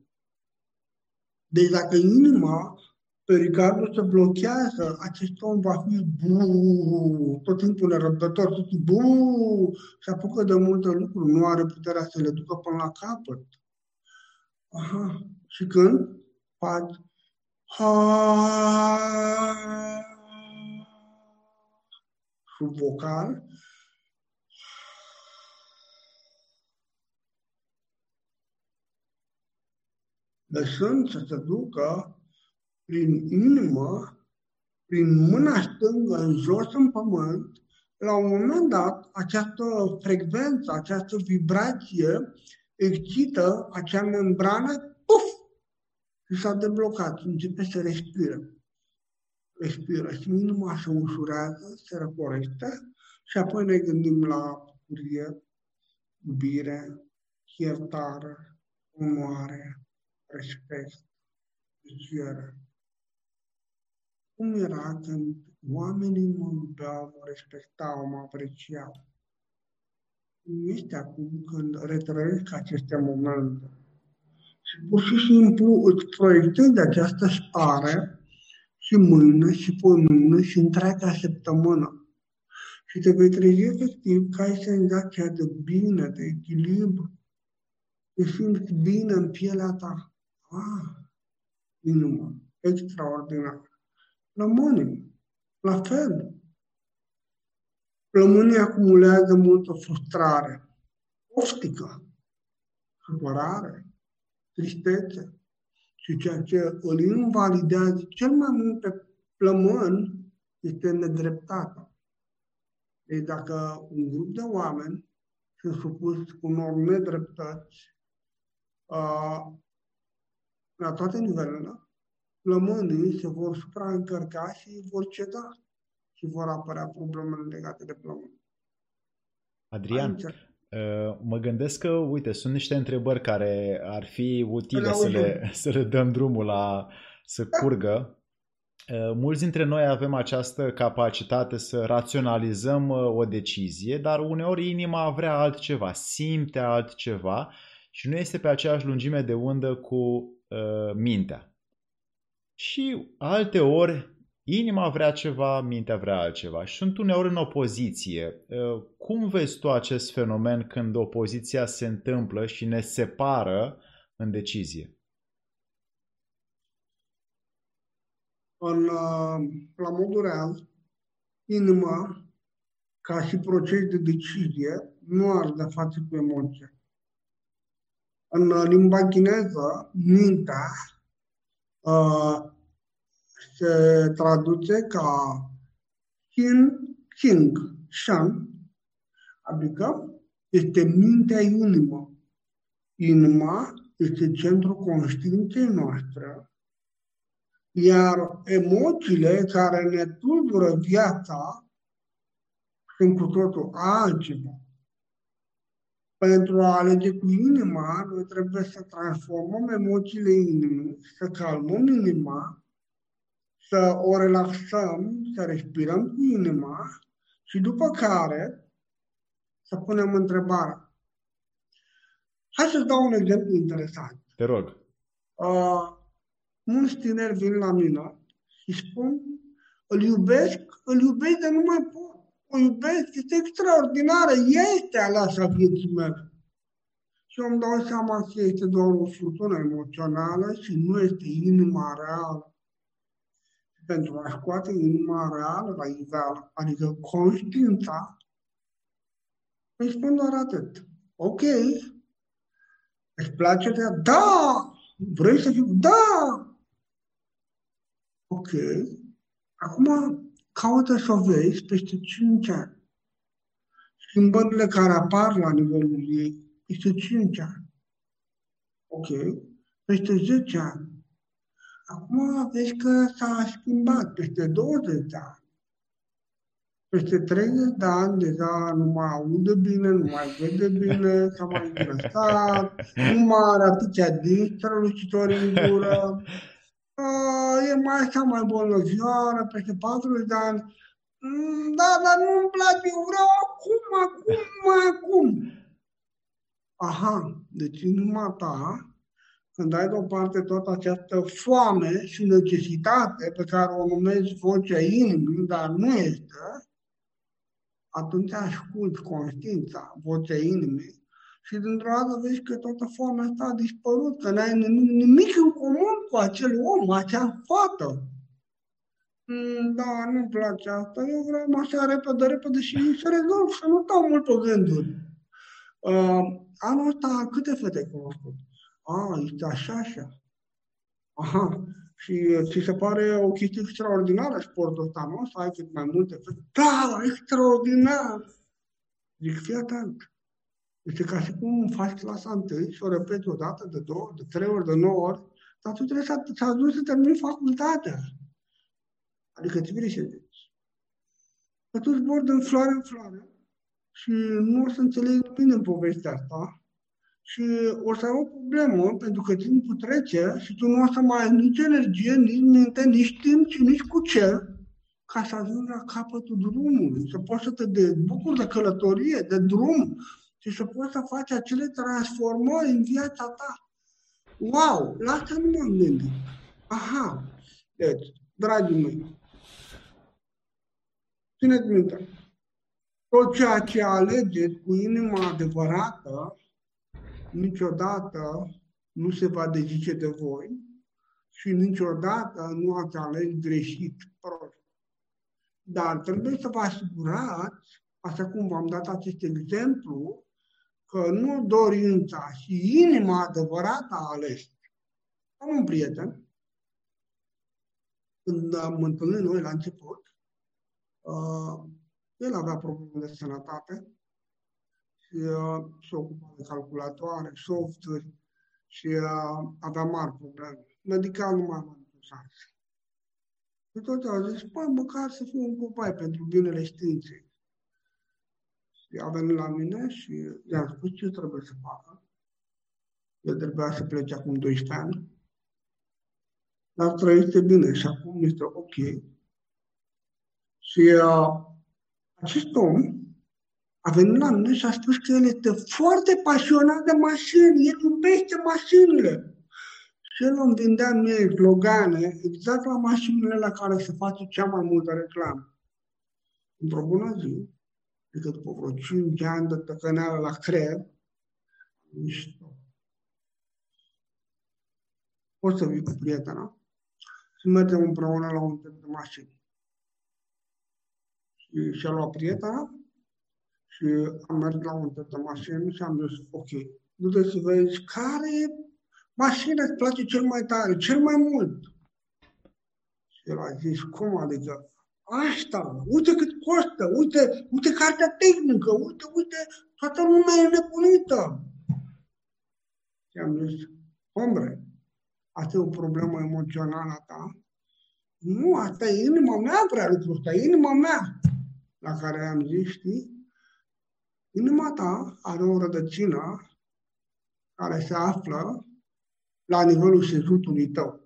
Deci dacă inima, pericardul se blochează, acest om va fi bu, tot timpul nerăbdător, tot timpul bu, se apucă de multe lucruri, nu are puterea să le ducă până la capăt. Aha. Și când faci ha, sub vocal, lăsând să se ducă prin inimă, prin mâna stângă în jos în pământ, la un moment dat, această frecvență, această vibrație excită acea membrană, puf, și s-a deblocat, începe să respiră. Respiră. Și inima se ușurează, se răcorește și apoi ne gândim la bucurie, iubire, iertare, onoare, respect, plăcere. Cum era când oamenii mă iubeau, mă respectau, mă apreciau? Cum este acum când retrăiesc aceste momente? Și pur și simplu îți proiectezi această stare și mâine, și mâine, și întreaga săptămână. Și te vei trezi efectiv că ai senzația de bine, de echilibru, te simți bine în pielea ta. Ah, inimă, extraordinar. Plămânii, la fel. Plămânii acumulează multă frustrare, oftică, supărare, tristețe. Și ceea ce îl invalidează cel mai mult pe plămân este nedreptatea. Deci dacă un grup de oameni sunt supus unor nedreptăți, la toate nivelurile, plămânii se vor supraîncărca și vor ceda și vor apărea problemele legate de plămâni. Adrian, uh, mă gândesc că, uite, sunt niște întrebări care ar fi utile să le, să le dăm drumul la să curgă. Uh, mulți dintre noi avem această capacitate să raționalizăm uh, o decizie, dar uneori inima vrea altceva, simte altceva și nu este pe aceeași lungime de undă cu Uh, mintea. Și alte ori inima vrea ceva, mintea vrea altceva și sunt uneori în opoziție. Uh, cum vezi tu acest fenomen când opoziția se întâmplă și ne separă în decizie? În, uh, la modul real, inima, ca și proces de decizie, nu are de față cu emoția. În limba chineză, mintea uh, se traduce ca Qin Qing Shan, adică este mintea inimă. Inima este centrul conștiinței noastre, iar emoțiile care ne tulbură viața sunt cu totul altceva. Pentru a alege cu inima, noi trebuie să transformăm emoțiile inimii, să calmăm inima să o relaxăm, să respirăm cu inima și după care să punem întrebarea. Hai să-ți dau un exemplu interesant. Te rog. Uh, mulți tineri vin la mine și spun îl iubesc, îl iubesc, dar nu mai pot. O iubesc, este extraordinară, este aleasa vieții mele. Și eu îmi dau seama că este doar o furtună emoțională și nu este inima reală. Pentru a scoate inima reală la iveală, adică conștiința, îi spun doar atât. Ok, îți place de Da! Vrei să fiu? Da! Ok. Acum caută să o vezi peste 5 ani. Schimbările care apar la nivelul ei peste 5 ani. Ok? Peste 10 ani. Acum vezi că s-a schimbat peste 20 de ani. Peste 30 de ani deja nu mai aude bine, nu mai vede bine, s-a mai îngrăsat, nu mai are atâția dinți strălucitori în gură, uh, e mai așa mai bolnăvioară, peste 40 de ani. Mm, da, dar nu-mi place, eu vreau acum, acum, acum. Aha, deci inima ta, când ai deoparte toată această foame și necesitate pe care o numesc vocea inimii, dar nu este, atunci asculti conștiința, vocea inimii și dintr-o dată vezi că toată foamea asta a dispărut, că n-ai nimic, nimic în comun cu acel om, acea fată. Mm, da, nu-mi place asta, eu vreau așa repede, repede și să rezolv, să nu stau mult pe gânduri. Uh, anul ăsta câte fete ai cunoscut? A, este așa, așa. Aha, și ți se pare o chestie extraordinară sportul ăsta, nu? Să ai cât mai multe fete. Da, extraordinar! Zic, fii atent. Este ca și cum faci clasa întâi și o repeți o dată, de două, de trei ori, de nouă ori, dar tu trebuie să, să ajungi să termini facultatea. Adică îți vine și zici. Că tu zbori din floare în floare și nu o să înțelegi bine în povestea asta și o să ai o problemă pentru că timpul trece și tu nu o să mai ai nici energie, nici minte, nici timp și nici cu ce ca să ajungi la capătul drumului, să poți să te bucuri de călătorie, de drum și să poți să faci acele transformări în viața ta. Wow, la asta nu m-am gândit. Aha, deci, dragii mei, țineți minte, tot ceea ce alegeți cu inima adevărată, niciodată nu se va dezice de voi și niciodată nu ați ales greșit, prost. Dar trebuie să vă asigurați, așa cum v-am dat acest exemplu, că nu dorința și inima adevărată a ales. Am un prieten, când am întâlnit noi la început, uh, el avea probleme de sănătate și uh, se ocupa de calculatoare, software și uh, avea mari probleme. Medical nu mai am șanse. Și tot au zis, păi, măcar să fiu un copai pentru binele științei. Și a venit la mine și i-am spus ce trebuie să facă. El trebuia să plece acum 12 ani. Dar trăiește bine și acum este ok. Și uh, acest om a venit la mine și a spus că el este foarte pasionat de mașini, el iubește mașinile. Și el îmi vindea mie slogane exact la mașinile la care se face cea mai multă reclamă. Într-o bună zi, adică după vreo 5 ani de tăcăneală la creier, mișto. Poți să vii cu prietena și mergem împreună la un tip de mașini și și-a luat prietena și am mers la un de mașină și am zis, ok, du-te să vezi care mașină îți place cel mai tare, cel mai mult. Și el a zis, cum adică? Asta, uite cât costă, uite, uite cartea tehnică, uite, uite, toată lumea e nebunită. Și am zis, ombre, asta e o problemă emoțională a ta? Nu, asta e inima mea vrea lucrul ăsta, e inima mea la care am zis, știi, inima ta are o rădăcină care se află la nivelul sezutului tău.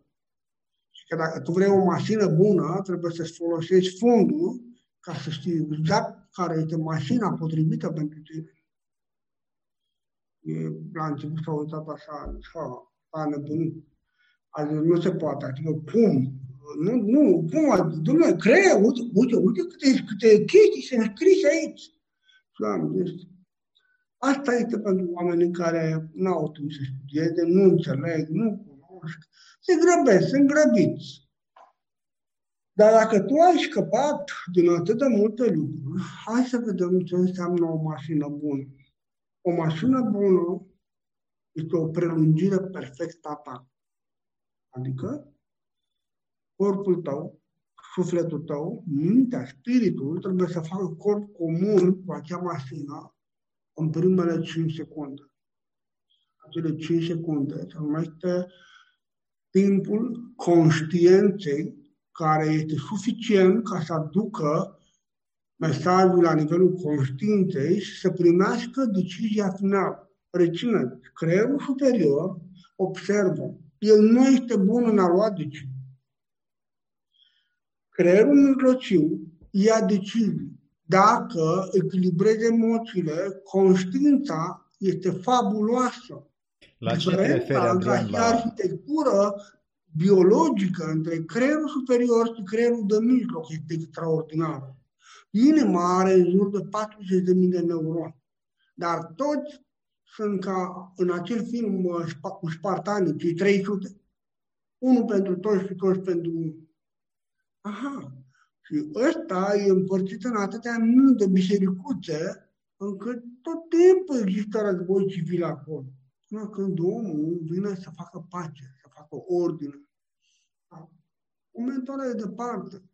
Și că dacă tu vrei o mașină bună, trebuie să-ți folosești fondul ca să știi exact care este mașina potrivită pentru tine. E, la început s-a uitat așa, așa, a nebunit. Adică nu se poate, adică cum? Nu, nu, cum? Domnule, creier, uite, uite, uite câte, câte chestii sunt scrise aici. Și am zis, asta este pentru oamenii care nu au timp să studieze, nu înțeleg, nu cunosc, se grăbesc, sunt grăbiți. Dar dacă tu ai scăpat din atât de multe lucruri, hai să vedem ce înseamnă o mașină bună. O mașină bună este o prelungire perfectă a ta. Adică corpul tău, sufletul tău, mintea, spiritul trebuie să facă corp comun cu acea mașină în primele 5 secunde. Acele 5 secunde se numește timpul conștienței care este suficient ca să aducă mesajul la nivelul conștiinței și să primească decizia finală. Reține, creierul superior observă. El nu este bun în a lua decizii. Creierul mijlociu ia decizii. Dacă echilibrezi emoțiile, conștiința este fabuloasă. La ce te referi, Adrian? La arhitectură biologică între creierul superior și creierul de mijloc este extraordinară. Inima are în jur de 40.000 de neuroni, dar toți sunt ca în acel film uh, cu Spartanii, cei 300. Unul pentru toți și toți pentru unul. Aha. Și ăsta e împărțit în atâtea mii de bisericuțe, încât tot timpul există război civil acolo. Până când omul vine să facă pace, să facă ordine. Momentul ăla e departe.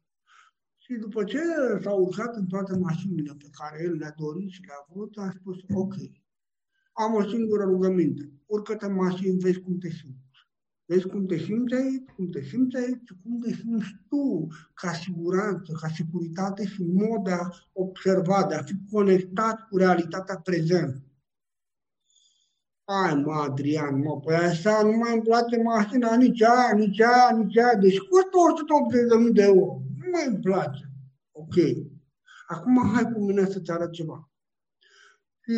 Și după ce s-a urcat în toate mașinile pe care el le-a dorit și le-a vrut, a spus, ok, am o singură rugăminte. Urcă-te în mașină, vezi cum te simți. Vezi cum te simți aici, cum te simți aici, cum te simți tu ca siguranță, ca securitate și mod de a observa, de a fi conectat cu realitatea prezentă. Hai mă, Adrian, mă, păi așa nu mai îmi place mașina nici aia, nici aia, nici aia. Deci costă 180.000 de euro. Nu mai îmi place. Ok. Acum hai cu mine să-ți arăt ceva. Și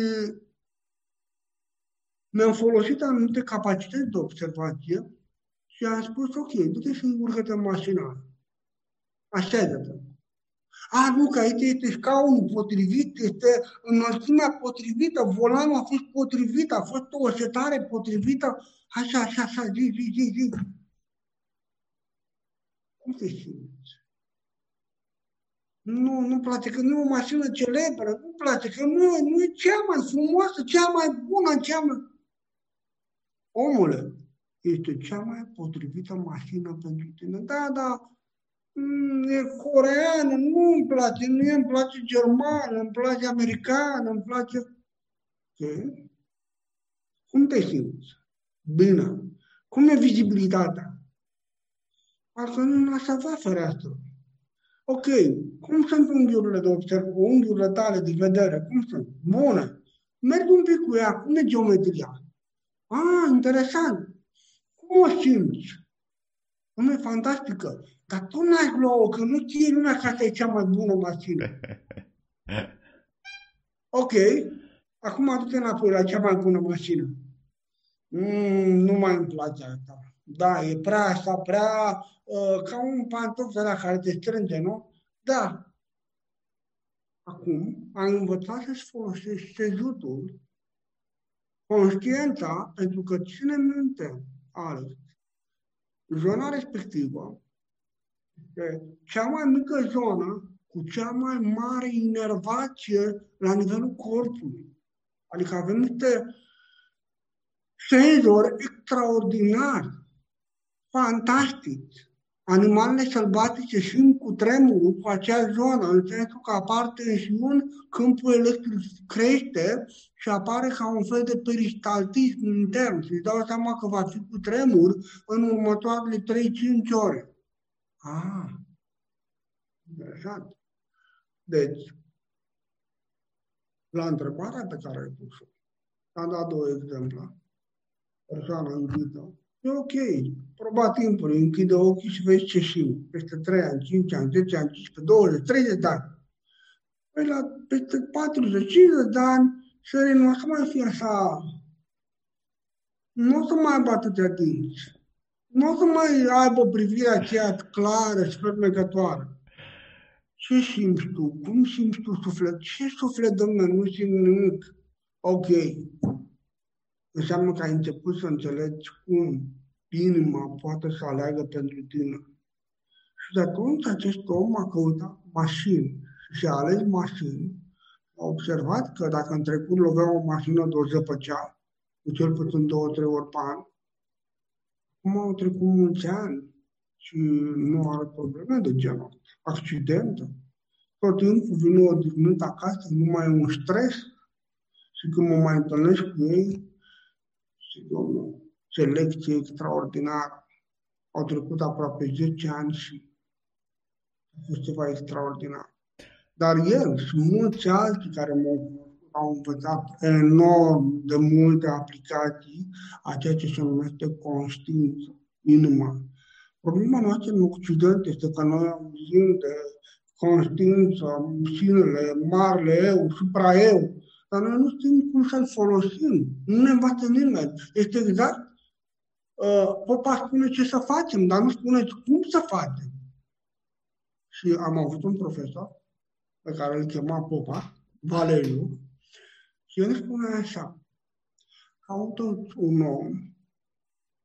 mi-am folosit anumite capacități de observație și am spus, ok, du-te și urcă-te în mașina. Așează-te. A, nu, că aici este scaunul potrivit, este înălțimea potrivită, volanul a fost potrivit, a fost o setare potrivită, așa, așa, așa, zi, zi, zi, zi. Cum te simți? Nu, nu place, că nu e o mașină celebră, nu place, că nu, nu e cea mai frumoasă, cea mai bună, cea mai... Omule, este cea mai potrivită mașină pentru tine. Da, da, Mm, e coreană, nu îmi place, nu îmi place germană, îmi place americană, îmi place... Ce? Cum te simți? Bine. Cum e vizibilitatea? Asta nu aș avea fereastră. Ok, cum sunt unghiurile de observ, unghiurile tale de vedere? Cum sunt? Bune. Mergi un pic cu ea, cum e geometria? Ah, interesant. Cum o simți? Cum e fantastică. Dar tu n-ai lua că nu știe lumea că asta e cea mai bună mașină. ok, acum adu-te înapoi la cea mai bună mașină. Mm, nu mai îmi place asta. Da, e prea așa, prea uh, ca un pantof de la care te strânge, nu? Da. Acum am învățat să-și folosești sezutul, conștiența, pentru că ține minte, Alex, zona respectivă cea mai mică zonă cu cea mai mare inervație la nivelul corpului. Adică avem niște senzori extraordinari, fantastici. Animalele sălbatice simt cu tremurul cu acea zonă, în sensul că apar tensiuni, câmpul electric crește și apare ca un fel de peristaltism intern. Și îți dau seama că va fi cu tremur în următoarele 3-5 ore. Ah, interesant. Deci, la întrebarea pe care ai pus-o, am dat două exemple. Persoana iubită E ok. Proba timpul, închide ochii și vezi ce și peste 3 ani, 5 ani, 10 ani, 15, 20, 30 de ani. Păi la peste 40, 50 de ani, sării nu o să mai fie așa, nu o să mai aibă atâtea dinți. Nu o să mai aibă privirea aceea clară și fermecătoare. Ce simți tu? Cum simți tu suflet? Ce suflet, domnule? Nu simt nimic. Ok. Înseamnă că ai început să înțelegi cum inima poate să aleagă pentru tine. Și de atunci acest om a căutat mașini și a ales mașini. A observat că dacă în trecut lovea o mașină de o zăpăcea, cu cel puțin două, trei ori pe an, acum au trecut mulți ani și nu are probleme de genul accidente. Tot timpul vin odihnit acasă, nu mai e un stres. Și când mă mai întâlnesc cu ei, și domnul, ce lecție extraordinară. Au trecut aproape 10 ani și a fost ceva extraordinar. Dar el și mulți alții care m-au au învățat enorm de multe aplicații a ceea ce se numește conștiință, inima. Problema noastră în Occident este că noi auzim de conștiință, sinele, marele eu, supra-eu, dar noi nu știm cum să-l folosim. Nu ne învață nimeni. Este exact uh, Popa spune ce să facem, dar nu spune cum să facem. Și am avut un profesor pe care îl chema Popa, Valeriu, și el spune așa, caută un om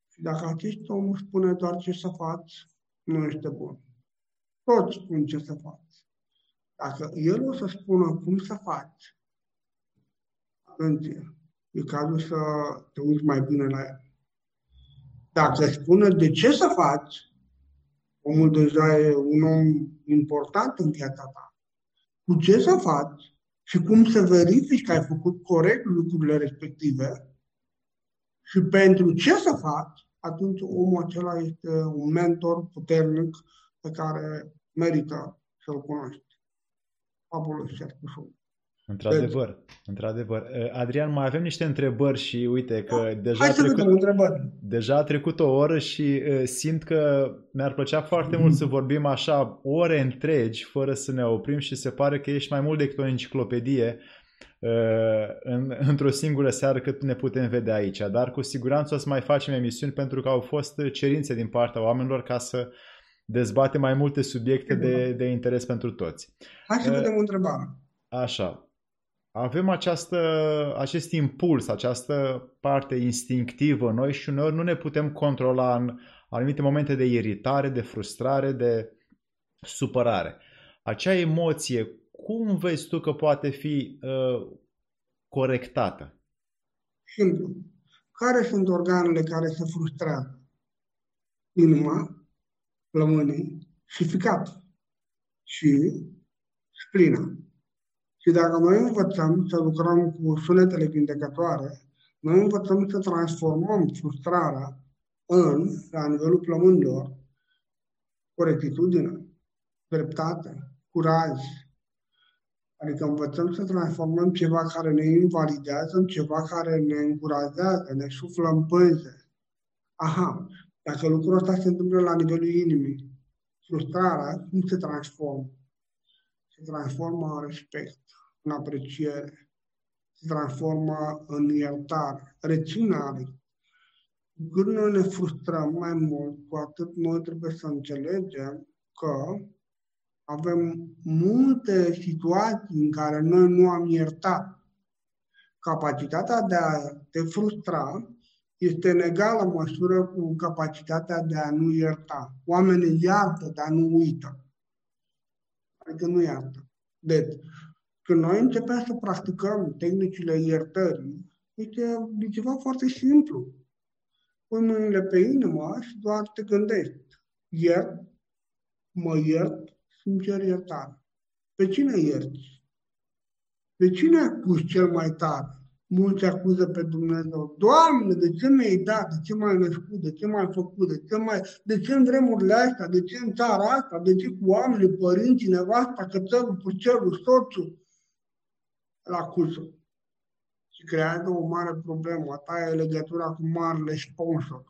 și dacă acest om spune doar ce să faci, nu este bun. Toți spun ce să faci. Dacă el o să spună cum să faci, atenție, e cazul să te uiți mai bine la el. Dacă spune de ce să faci, omul deja e un om important în viața ta. Cu ce să faci și cum să verifici că ai făcut corect lucrurile respective și pentru ce să faci, atunci omul acela este un mentor puternic pe care merită să-l cunoști. Fabulos, Cercușul. Într-adevăr, deci, într-adevăr. Adrian, mai avem niște întrebări și uite că da, deja, a trecut, deja a trecut o oră și uh, simt că mi-ar plăcea foarte mm. mult să vorbim așa ore întregi fără să ne oprim și se pare că ești mai mult decât o enciclopedie uh, în, într-o singură seară cât ne putem vedea aici. Dar cu siguranță o să mai facem emisiuni pentru că au fost cerințe din partea oamenilor ca să dezbate mai multe subiecte de, de interes pentru toți. Hai să uh, vedem o întrebare. Așa avem această, acest impuls, această parte instinctivă noi și uneori nu ne putem controla în anumite momente de iritare, de frustrare, de supărare. Acea emoție, cum vezi tu că poate fi uh, corectată? Simplu. Care sunt organele care se frustrează? Inima, plămânii și ficat și splina. Și dacă noi învățăm să lucrăm cu sunetele vindecătoare, noi învățăm să transformăm frustrarea în, la nivelul plămânilor, corectitudine, dreptate, curaj. Adică învățăm să transformăm ceva care ne invalidează în ceva care ne încurajează, ne suflă în pânze. Aha, dacă lucrul ăsta se întâmplă la nivelul inimii, frustrarea cum se transformă? Se transformă în respect în apreciere, se transformă în iertare, reținare. Cu cât noi ne frustrăm mai mult, cu atât noi trebuie să înțelegem că avem multe situații în care noi nu am iertat. Capacitatea de a te frustra este în egală măsură cu capacitatea de a nu ierta. Oamenii iartă, dar nu uită. Adică nu iartă. Deci, când noi începem să practicăm tehnicile iertării, este de ceva foarte simplu. Pui mâinile pe inimă și doar te gândești. Iert, mă iert și îmi cer iertare. Pe cine ierți? Pe cine acuz cel mai tare? Mulți acuză pe Dumnezeu. Doamne, de ce mi-ai dat? De ce m-ai născut? De ce m-ai făcut? De ce, mai... de ce în vremurile astea? De ce în țara asta? De ce cu oamenii, părinții, nevasta, cățelul, pucelul, soțul? la acuză. Și creează o mare problemă. Ta e legătura cu marele sponsor.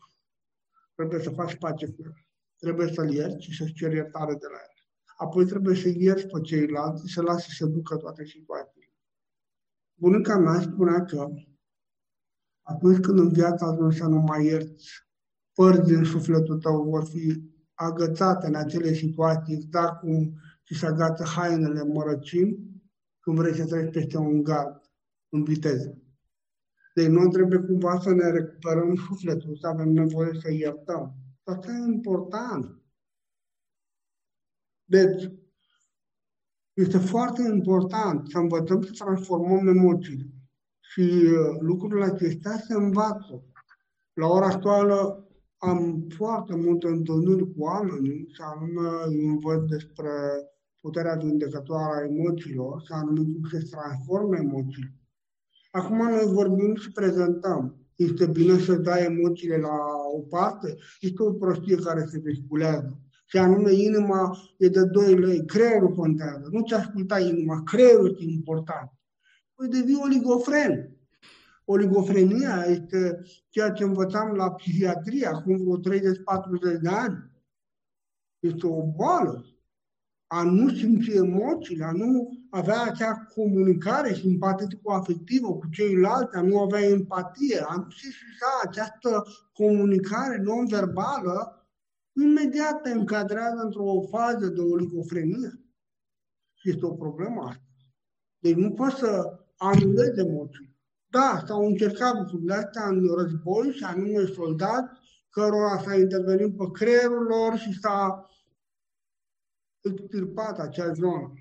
Trebuie să faci pace cu el. Trebuie să-l ierți și să-ți ceri iertare de la el. Apoi trebuie să ierți pe ceilalți și să lasi să ducă toate situațiile. Bunica mea spunea că atunci când în viața ajungi să nu mai ierți, părți din sufletul tău vor fi agățate în acele situații, dar cum ți se agață hainele în mărăcini, când vrei să treci peste un gard în viteză. Deci noi trebuie cumva să ne recuperăm sufletul, să avem nevoie să iertăm. Asta e important. Deci, este foarte important să învățăm să transformăm emoțiile. Și uh, lucrurile acestea se învață. La ora actuală am foarte multe întâlniri cu oamenii și anume îi învăț despre puterea vindecătoare a emoțiilor și anume cum se transformă emoțiile. Acum noi vorbim și prezentăm. Este bine să dai emoțiile la o parte? Este o prostie care se vehiculează. Și anume, inima e de 2 lei, creierul contează. Nu ți asculta inima, creierul este important. Păi devii oligofren. Oligofrenia este ceea ce învățam la psihiatrie acum vreo 30-40 de ani. Este o boală. A nu simți emoțiile, a nu avea acea comunicare simpatico-afectivă cu ceilalți, a nu avea empatie, a nu exista această comunicare non-verbală, imediat te încadrează într-o fază de oligofrenie. Este o problemă asta. Deci nu poți să anulezi emoții. Da, s-au încercat lucrurile astea în război și anume soldați cărora s-a intervenit pe creierul lor și s-a extirpat acea zonă.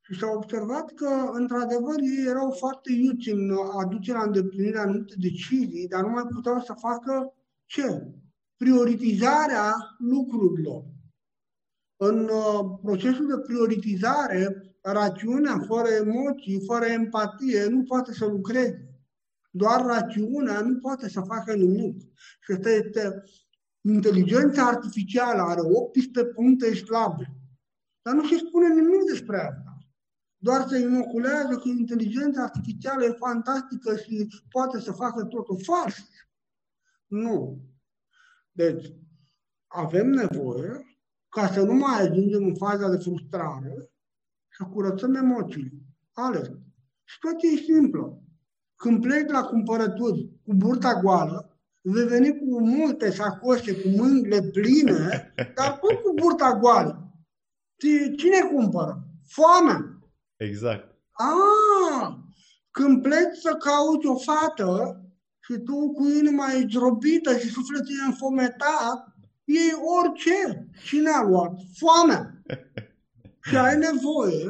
Și s-a observat că, într-adevăr, ei erau foarte iuți în aducerea îndeplinirea anumite decizii, dar nu mai puteau să facă ce? Prioritizarea lucrurilor. În uh, procesul de prioritizare, rațiunea fără emoții, fără empatie, nu poate să lucreze. Doar rațiunea nu poate să facă nimic. Și asta este inteligența artificială, are 18 puncte slabe. Dar nu se spune nimic despre asta. Doar se inoculează că inteligența artificială e fantastică și poate să facă totul fals. Nu. Deci, avem nevoie ca să nu mai ajungem în faza de frustrare să curățăm emoțiile. Ales. Situația e simplă. Când pleci la cumpărături cu burta goală, vei veni cu multe sacoșe, cu mâinile pline, dar tot cu burta goală. Cine cumpără? Foamea. Exact. Ah, când pleci să cauți o fată și tu cu inima e drobită și sufletul e înfometat, e orice. Cine a luat? Foamea. Și ai nevoie,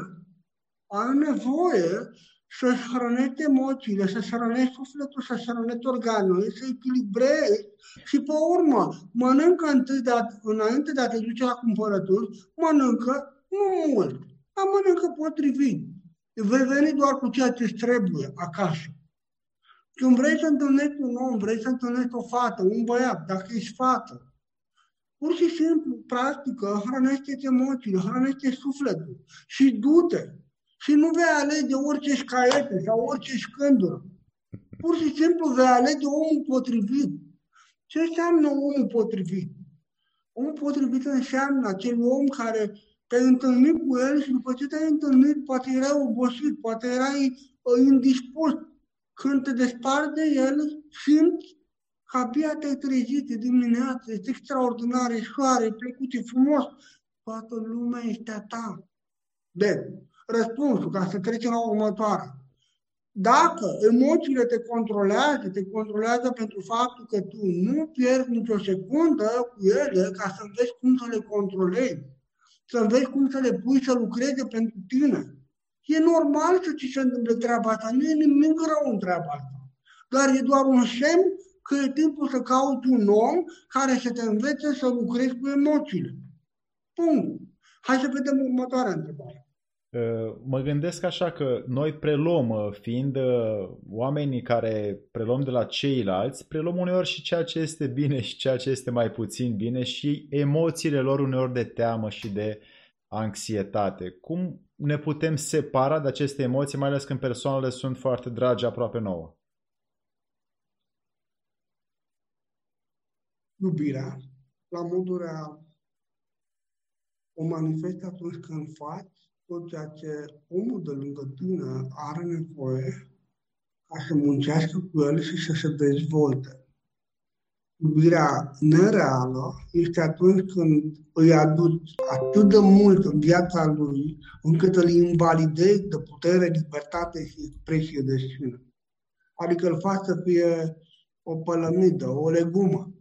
ai nevoie să-ți hrănești emoțiile, să-ți hrănești sufletul, să-ți hrănești organul, să echilibrezi și pe urmă mănâncă întâi de a, înainte de a te duce la cumpărături, mănâncă nu mult, dar mănâncă potrivit. Vei veni doar cu ceea ce trebuie acasă. Când vrei să întâlnești un om, vrei să întâlnești o fată, un băiat, dacă ești fată, Pur și simplu, practică, hrănește-ți emoțiile, hrănește sufletul și du-te. Și nu vei alege orice șcaiete sau orice șcândură. Pur și simplu vei alege omul potrivit. Ce înseamnă omul potrivit? Omul potrivit înseamnă acel om care te-ai întâlnit cu el și după ce te-ai întâlnit, poate erai obosit, poate erai uh, indispus. Când te despari de el, simți că abia te-ai trezit de dimineață, este extraordinar, e soare, e plăcut, e frumos, toată lumea este a ta. De răspunsul, ca să trecem la următoarea. Dacă emoțiile te controlează, te controlează pentru faptul că tu nu pierzi nicio secundă cu ele ca să înveți cum să le controlezi, să înveți cum să le pui să lucreze pentru tine. E normal să ți se întâmple treaba asta, nu e nimic rău în treaba asta. Dar e doar un semn că e timpul să cauți un om care să te învețe să lucrezi cu emoțiile. Punct. Hai să vedem următoarea întrebare. Uh, mă gândesc așa că noi preluăm, uh, fiind uh, oamenii care preluăm de la ceilalți, preluăm uneori și ceea ce este bine și ceea ce este mai puțin bine și emoțiile lor uneori de teamă și de anxietate. Cum ne putem separa de aceste emoții, mai ales când persoanele sunt foarte dragi aproape nouă? iubirea, la modul real, o manifesti atunci când faci tot ceea ce omul de lângă tine are nevoie ca să muncească cu el și să se dezvolte. Iubirea nereală este atunci când îi aduci atât de mult în viața lui, încât îl invalidezi de putere, libertate și expresie de sine. Adică îl faci să fie o pălămidă, o legumă.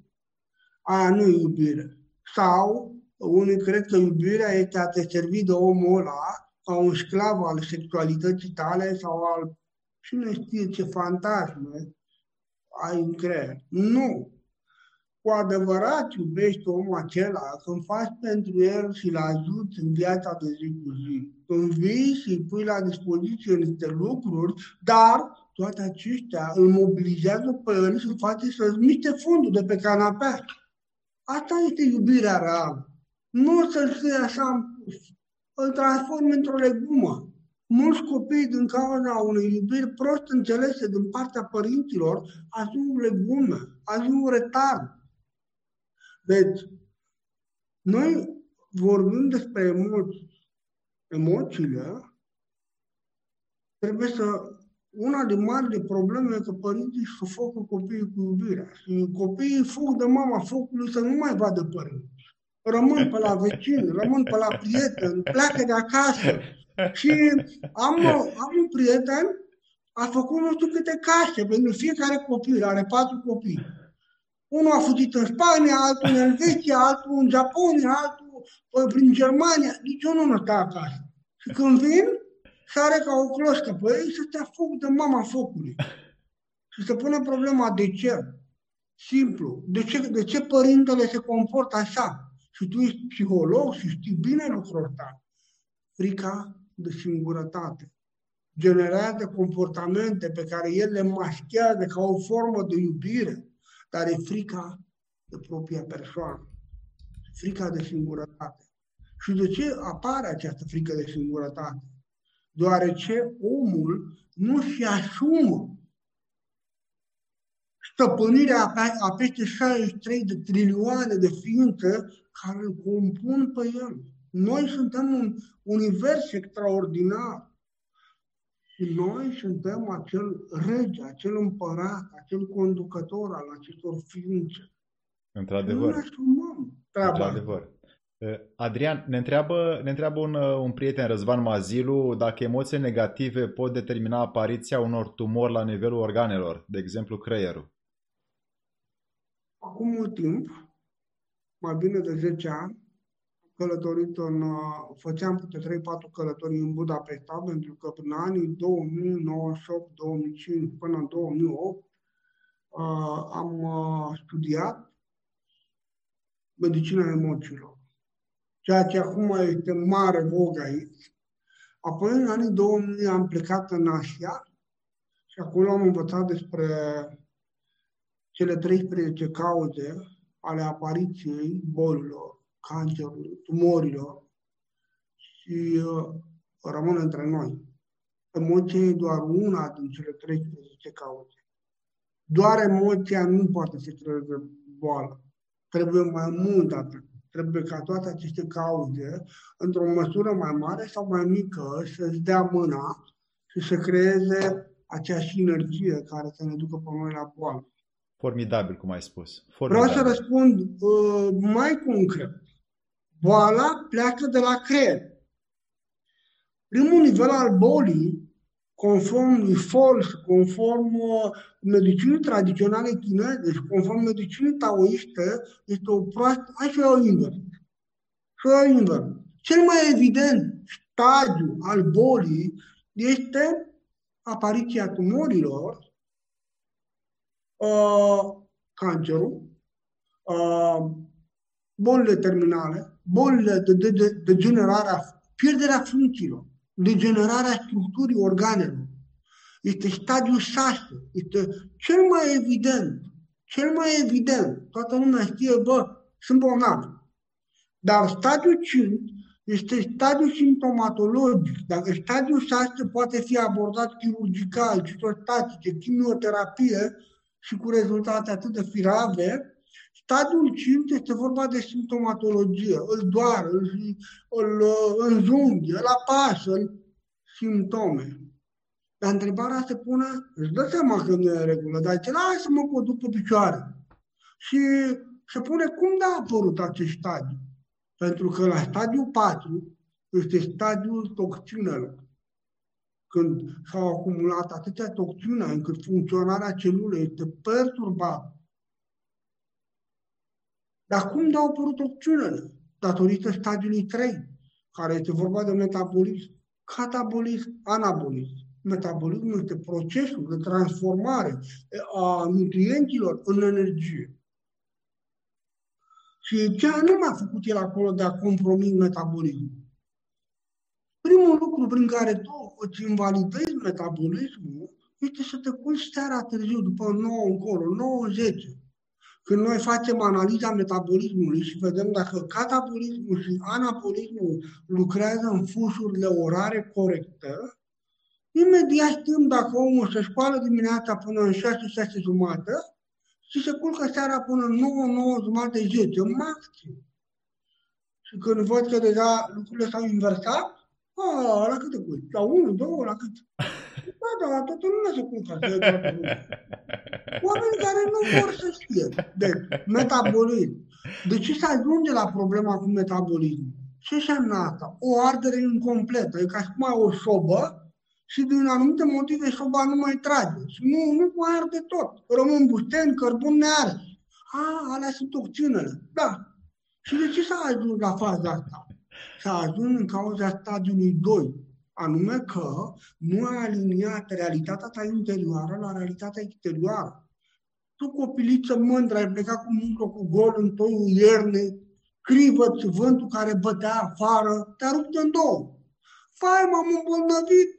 Aia nu e iubire. Sau unii cred că iubirea este a te servi de omul ăla ca un sclav al sexualității tale sau al cine știe ce fantasme ai în creier. Nu! Cu adevărat iubești omul acela când faci pentru el și îl ajuți în viața de zi cu zi. Când vii și îi pui la dispoziție niște lucruri, dar toate acestea îl mobilizează pe el și îl face să-ți miște fundul de pe canapea. Asta este iubirea reală. Nu să-l fie așa împus. Îl transformi într-o legumă. Mulți copii, din cauza unei iubiri prost înțelese din partea părinților, ajung legume, ajung retard. Deci, noi vorbim despre emoții. Emoțiile trebuie să una din marile probleme e că părinții sufocă copiii cu iubirea. Și copiii fug de mama focului să nu mai vadă părinți. Rămân pe la vecini, rămân pe la prieteni, pleacă de acasă. Și am, am un prieten, a făcut nu știu câte case pentru fiecare copil, are patru copii. Unul a fugit în Spania, altul în Elveția, altul în Japonia, altul prin Germania. Nici unul nu stă acasă. Și când vin, sare ca o cloșcă pe ei să te fug de mama focului. Și se pune problema de ce. Simplu. De ce, de ce părintele se comportă așa? Și tu ești psiholog și știi bine lucrul ăsta. Frica de singurătate. Generează comportamente pe care el le maschează ca o formă de iubire, dar e frica de propria persoană. Frica de singurătate. Și de ce apare această frică de singurătate? deoarece omul nu și asumă stăpânirea a peste 63 de trilioane de ființe care îl compun pe el. Noi suntem un univers extraordinar. Și noi suntem acel rege, acel împărat, acel conducător al acestor ființe. Într-adevăr. Nu ne asumăm treaba. Într-adevăr. Eh, Adrian, ne întreabă, ne întreabă un, uh, un prieten, Răzvan Mazilu, dacă emoții negative pot determina apariția unor tumori la nivelul organelor, de exemplu creierul. Acum mult timp, mai bine de 10 ani, călătorit în, uh, făceam câte 3-4 călătorii în Budapesta, pentru că până anii 2098-2005 până în 2008 uh, am studiat medicina emoțiilor ceea ce acum este mare vogă aici. Apoi, în anii 2000, am plecat în Asia și acolo am învățat despre cele 13 cauze ale apariției bolilor, cancerului, tumorilor și uh, rămân între noi. Emoția e doar una din cele 13 cauze. Doar emoția nu poate să creeze boală. Trebuie mai mult atât. Trebuie ca toate aceste cauze, într-o măsură mai mare sau mai mică, să-ți dea mâna și să creeze acea sinergie care să ne ducă pe noi la boală. Formidabil, cum ai spus. Formidabil. Vreau să răspund uh, mai concret. Boala pleacă de la creier. Primul nivel al bolii conform lui Fols, conform uh, medicinii tradiționale chineze și conform medicinii taoiste, este o proastă... Hai să o invers. Să o invers. Cel mai evident stadiu al bolii este apariția tumorilor, uh, cancerul, uh, bolile terminale, bolile de, de, de degenerare, pierderea funcțiilor degenerarea structurii organelor. Este stadiul 6. Este cel mai evident. Cel mai evident. Toată lumea știe, bă, sunt bolnav. Dar stadiul 5 este stadiul simptomatologic. Dacă stadiul 6 poate fi abordat chirurgical, citostatice, chimioterapie și cu rezultate atât de firave, Stadiul 5 este vorba de simptomatologie, îl doar, îl, îl înjunghi, îl apasă, îl simptome. Dar întrebarea se pune, își dă seama că nu e în regulă, dar ce hai să mă pot pe picioare. Și se pune cum de a apărut acest stadiu. Pentru că la stadiul 4 este stadiul toxinelor. Când s-au acumulat atâtea toxine încât funcționarea celulei este perturbată. Dar cum de-au apărut toxinele? Datorită stadiului 3, care este vorba de metabolism, catabolism, anabolism. Metabolismul este procesul de transformare a nutrienților în energie. Și ce anume a făcut el acolo de a compromis metabolismul? Primul lucru prin care tu îți invalidezi metabolismul este să te culci seara târziu, după 9 încolo, 9-10. Când noi facem analiza metabolismului și vedem dacă catabolismul și anabolismul lucrează în fușurile orare corecte, imediat știm dacă omul se școală dimineața până în 6-6 jumate și se culcă seara până în 9-9 jumate 10, maxim. Și când văd că deja lucrurile s-au inversat, a, la câte culci? La 1, 2, la cât? Da, da, toată lumea se culcă. Oameni care nu vor să știe. Deci, metabolism. De ce se ajunge la problema cu metabolismul? Ce înseamnă asta? O ardere incompletă. E ca și cum ai o șobă și din anumite motive șoba nu mai trage. Și nu, nu mai arde tot. Rămân bușteni, cărbun nearde. A, alea sunt toxinele. Da. Și de ce s-a ajuns la faza asta? S-a ajuns în cauza stadiului 2, anume că nu a aliniat realitatea ta interioară la realitatea exterioară. Tu, copiliță mândră, ai plecat cu micro cu gol în toiul ierne, crivă vântul care bătea afară, te-a rupt în două. Fai, m-am îmbolnăvit,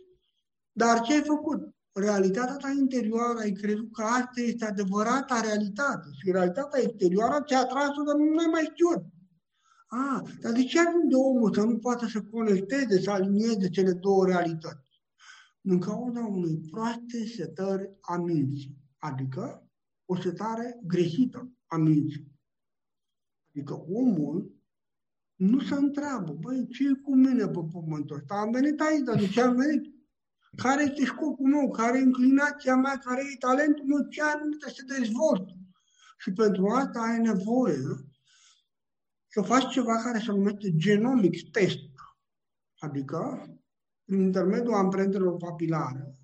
dar ce ai făcut? Realitatea ta interioară ai crezut că asta este adevărata realitate și realitatea exterioară ți-a tras-o de nu mai știut. A, dar de ce ajunge omul să nu poată să conecteze, să alinieze cele două realități? În cauza unei proaste setări a minții, adică o setare greșită a minții. Adică omul nu se întreabă, băi, ce e cu mine pe pământul ăsta? Am venit aici, dar de ce am venit? Care este scopul meu? Care e inclinația mea? Care e talentul meu? Ce anume să dezvolt? Și pentru asta ai nevoie să faci ceva care se numește genomic test. Adică, prin intermediul amprentelor papilare,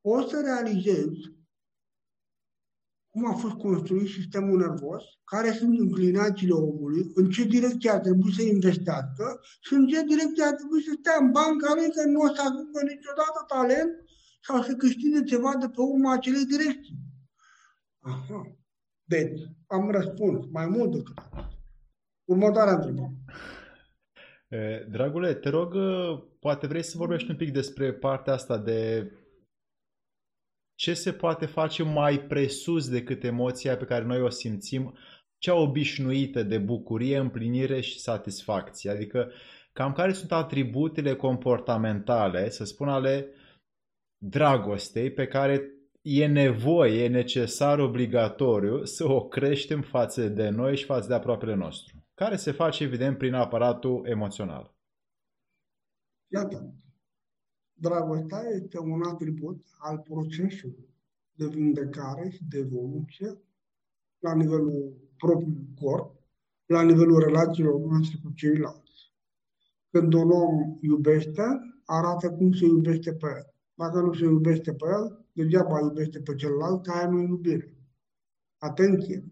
o să realizezi cum a fost construit sistemul nervos, care sunt inclinațiile omului, în ce direcție ar trebui să investească și în ce direcție ar trebui să stea în banca lui, că nu o să ajungă niciodată talent sau să câștige ceva de pe urma acelei direcții. Aha. Deci, am răspuns mai mult decât Următoarea întrebare. Dragule, te rog, poate vrei să vorbești un pic despre partea asta de ce se poate face mai presus decât emoția pe care noi o simțim, cea obișnuită de bucurie, împlinire și satisfacție. Adică cam care sunt atributele comportamentale, să spun, ale dragostei pe care e nevoie, e necesar, obligatoriu să o creștem față de noi și față de aproapele nostru, care se face evident prin aparatul emoțional. Iată, Dragostea este un atribut al procesului de vindecare și de evoluție la nivelul propriului corp, la nivelul relațiilor noastre cu ceilalți. Când un om iubește, arată cum se iubește pe el. Dacă nu se iubește pe el, degeaba iubește pe celălalt, că aia nu iubire. Atenție!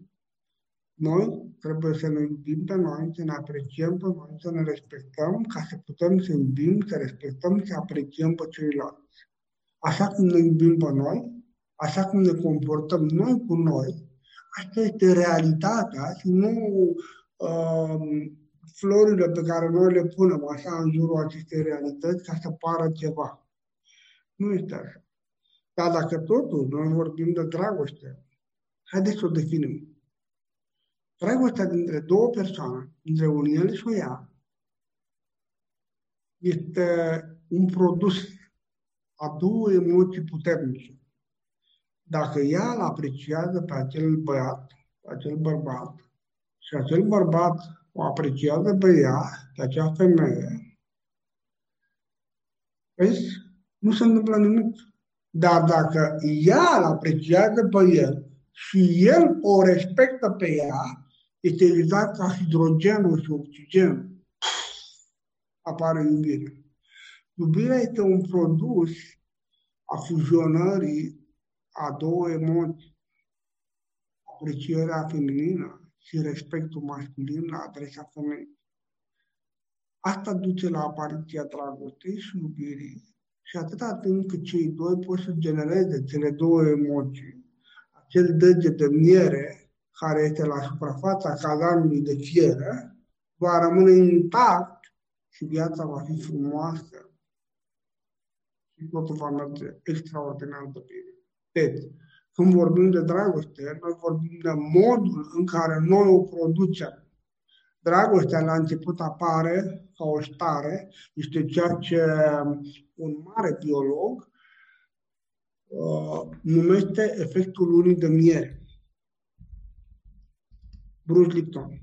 Noi trebuie să ne iubim pe noi, să ne apreciem pe noi, să ne respectăm ca să putem să iubim, să respectăm, să apreciem pe ceilalți. Așa cum ne iubim pe noi, așa cum ne comportăm noi cu noi, asta este realitatea și nu uh, florile pe care noi le punem așa în jurul acestei realități ca să pară ceva. Nu este așa. Dar dacă totul noi vorbim de dragoste, haideți să o definim. Dragostea dintre două persoane, dintre un el și o ea, este un produs a două emoții puternice. Dacă ea îl apreciază pe acel băiat, pe acel bărbat, și acel bărbat o apreciază pe ea, pe acea femeie, vezi, nu se întâmplă nimic. Dar dacă ea îl apreciază pe el și el o respectă pe ea, este exact ca hidrogenul și oxigenul. Apare iubirea. Iubirea este un produs a fuzionării a două emoții, aprecierea feminină și respectul masculin la adresa femeii. Asta duce la apariția dragostei și iubirii și atâta timp cât cei doi pot să genereze cele două emoții, acel dege de miere care este la suprafața cazanului de fiere, va rămâne intact și viața va fi frumoasă și totul va merge extraordinar de bine. Deci, când vorbim de dragoste, noi vorbim de modul în care noi o producem. Dragostea la început apare ca o stare, este ceea ce un mare biolog uh, numește efectul lunii de miere. Bruce Lipton.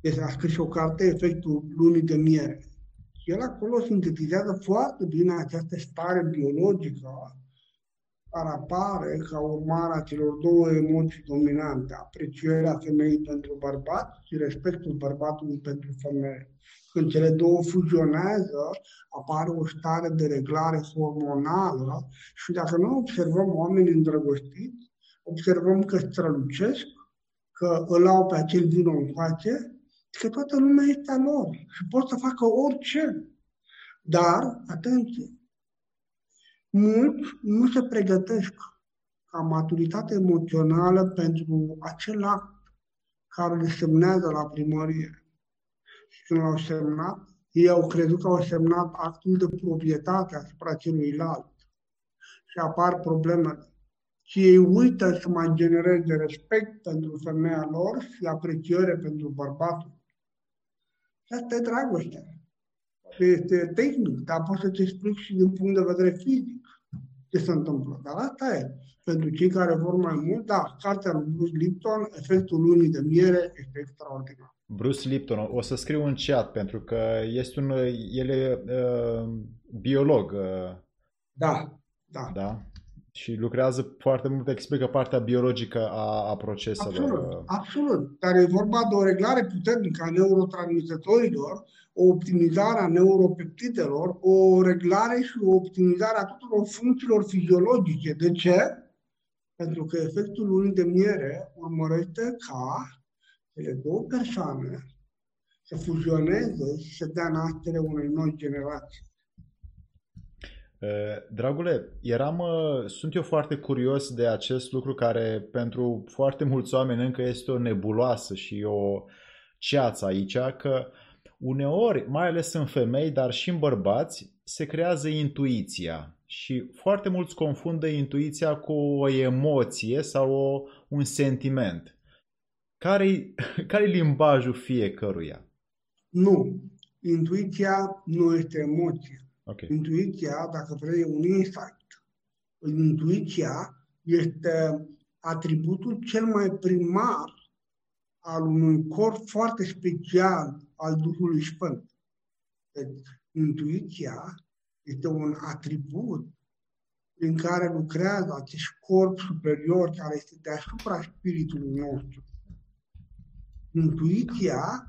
Este a scris și o carte, Efectul lunii de miere. Și el acolo sintetizează foarte bine această stare biologică care apare ca urmare a celor două emoții dominante, aprecierea femeii pentru bărbat și respectul bărbatului pentru femeie. Când cele două fuzionează, apare o stare de reglare hormonală și dacă nu observăm oamenii îndrăgostiți, observăm că strălucesc, că îl au pe acel vino în face că toată lumea este a lor și pot să facă orice. Dar, atenție, mulți nu se pregătesc ca maturitate emoțională pentru acel act care le semnează la primărie. Și când l-au semnat, ei au crezut că au semnat actul de proprietate asupra celuilalt. Și apar problemele. Și ei uită să mai genereze respect pentru femeia lor și apreciere pentru bărbatul. Și asta e dragostea. Este tehnic, dar pot să-ți explic și din punct de vedere fizic ce se întâmplă. Dar asta e. Pentru cei care vor mai mult, da, cartea lui Bruce Lipton, efectul lunii de miere, este extraordinar. Bruce Lipton, o să scriu în chat pentru că este un, el e uh, biolog. Uh, da, da. Da? Și lucrează foarte mult, explică partea biologică a, a proceselor. Absolut, absolut. Dar e vorba de o reglare puternică a neurotransmitorilor, o optimizare a neuropeptidelor, o reglare și o optimizare a tuturor funcțiilor fiziologice. De ce? Pentru că efectul lunii de miere urmărește ca cele două persoane să fuzioneze și să dea naștere unei noi generații. Eh, dragule, eram, eh, sunt eu foarte curios de acest lucru care pentru foarte mulți oameni încă este o nebuloasă și o ceață aici, că uneori, mai ales în femei, dar și în bărbați, se creează intuiția și foarte mulți confundă intuiția cu o emoție sau o, un sentiment. Care-i, care limbajul fiecăruia? Nu. Intuiția nu este emoție. Okay. Intuiția, dacă vrei, e un insight. Intuiția este atributul cel mai primar al unui corp foarte special al Duhului Sfânt. Deci, intuiția este un atribut prin care lucrează acest corp superior care este deasupra spiritului nostru. Intuiția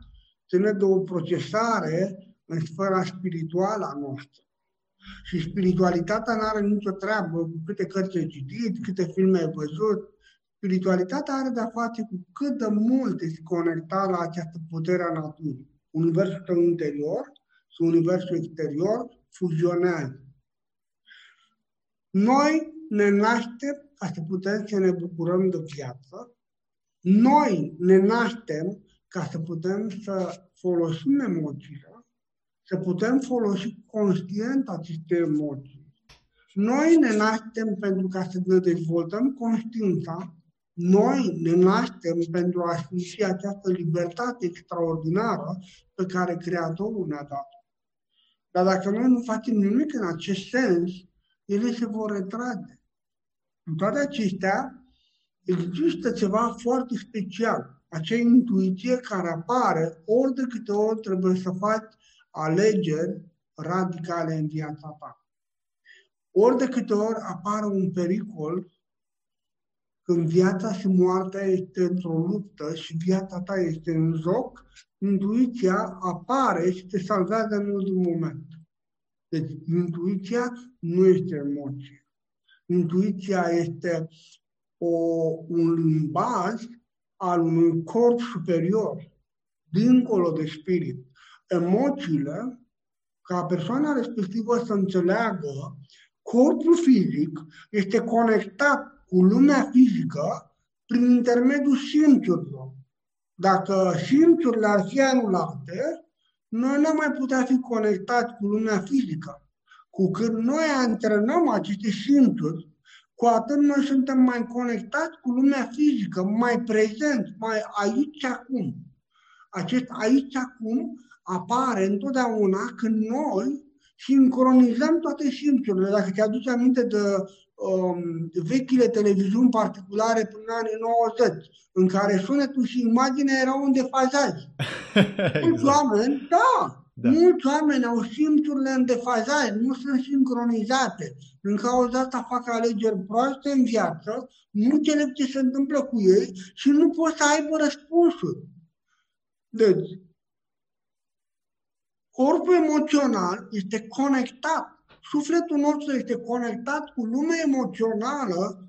ține de o procesare în sfera spirituală a noastră. Și spiritualitatea nu are nicio treabă cu câte cărți ai citit, câte filme ai văzut. Spiritualitatea are de-a face cu cât de mult ești conectat la această putere a naturii. Universul tău interior și universul exterior fuzionează. Noi ne naștem ca să putem să ne bucurăm de viață. Noi ne naștem ca să putem să folosim emoțiile să putem folosi conștient aceste emoții. Noi ne naștem pentru ca să ne dezvoltăm conștiința, noi ne naștem pentru a simți această libertate extraordinară pe care Creatorul ne-a dat. Dar dacă noi nu facem nimic în acest sens, ele se vor retrage. În toate acestea, există ceva foarte special. acea intuiție care apare ori de câte ori trebuie să faci alegeri radicale în viața ta. Ori de câte ori apare un pericol când viața și moartea este într-o luptă și viața ta este în joc, intuiția apare și te salvează în ultimul moment. Deci intuiția nu este emoție. Intuiția este o, un limbaj al unui corp superior, dincolo de spirit. Emoțiile, ca persoana respectivă să înțeleagă, corpul fizic este conectat cu lumea fizică prin intermediul simțurilor. Dacă simțurile ar fi anulate, noi nu mai putea fi conectați cu lumea fizică. Cu cât noi antrenăm aceste simțuri, cu atât noi suntem mai conectați cu lumea fizică, mai prezenți, mai aici acum. Acest aici acum apare întotdeauna când noi sincronizăm toate simțurile. Dacă te aduci aminte de um, vechile televiziuni particulare până în anii 90, în care sunetul și imaginea erau în defazaj. exact. Mulți oameni, da, da. Mulți oameni au simțurile în defazaj, nu sunt sincronizate. În cauza asta fac alegeri proaste în viață, nu înțeleg ce se întâmplă cu ei și nu pot să aibă răspunsuri. Deci, corpul emoțional este conectat. Sufletul nostru este conectat cu lumea emoțională,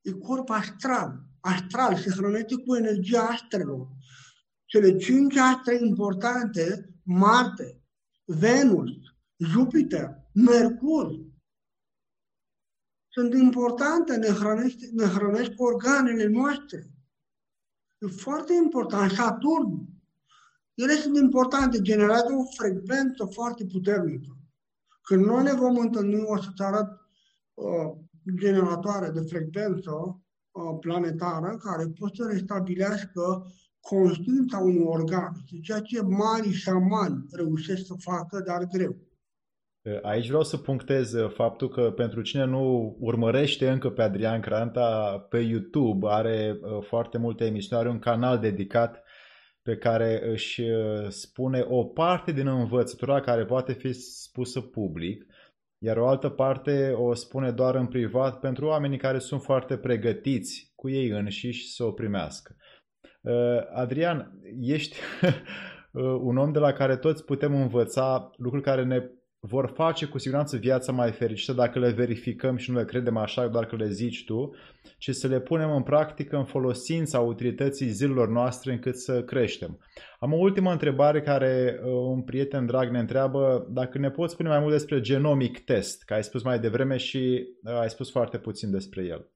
e corp astral. Astral se hrănește cu energia astrelor. Cele cinci astre importante Marte, Venus, Jupiter, Mercur. Sunt importante, ne hrănește, ne hrănesc organele noastre. E foarte important. Saturn. Ele sunt importante, generează o frecvență foarte puternică. Când noi ne vom întâlni, o să-ți arăt uh, generatoare de frecvență uh, planetară care pot să restabilească conștiința unui organ, ceea ce mari șamani reușesc să facă, dar greu. Aici vreau să punctez uh, faptul că pentru cine nu urmărește încă pe Adrian Cranta pe YouTube, are uh, foarte multe emisiuni, are un canal dedicat pe care își uh, spune o parte din învățătura care poate fi spusă public, iar o altă parte o spune doar în privat pentru oamenii care sunt foarte pregătiți cu ei înșiși să o primească. Uh, Adrian, ești uh, un om de la care toți putem învăța lucruri care ne vor face cu siguranță viața mai fericită dacă le verificăm și nu le credem așa doar că le zici tu, ci să le punem în practică în folosința utilității zilelor noastre încât să creștem. Am o ultimă întrebare care uh, un prieten drag ne întreabă dacă ne poți spune mai mult despre genomic test, că ai spus mai devreme și ai spus foarte puțin despre el.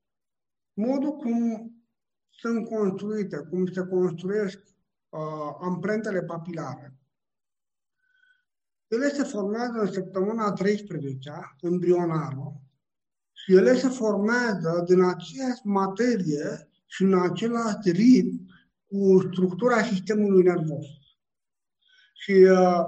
Modul cum sunt construite, cum se construiesc uh, amprentele papilare. Ele se formează în săptămâna 13 embrionară și ele se formează din aceeași materie și în același ritm cu structura sistemului nervos. Și uh,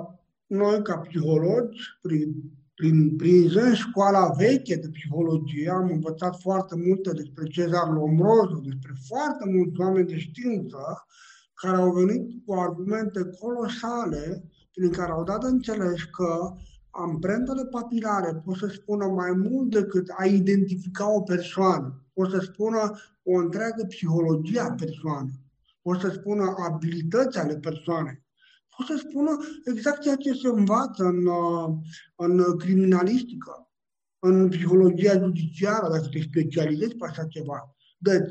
noi, ca psihologi, prin prin, prinzând școala veche de psihologie, am învățat foarte multe despre Cezar Lombroso, despre foarte mulți oameni de știință care au venit cu argumente colosale prin care au dat înțeles că amprentele papilare pot să spună mai mult decât a identifica o persoană, pot să spună o întreagă psihologie a persoanei, pot să spună abilități ale persoanei. O să spună exact ceea ce se învață în, uh, în criminalistică, în psihologia judiciară, dacă te specializezi pe așa ceva. Deci,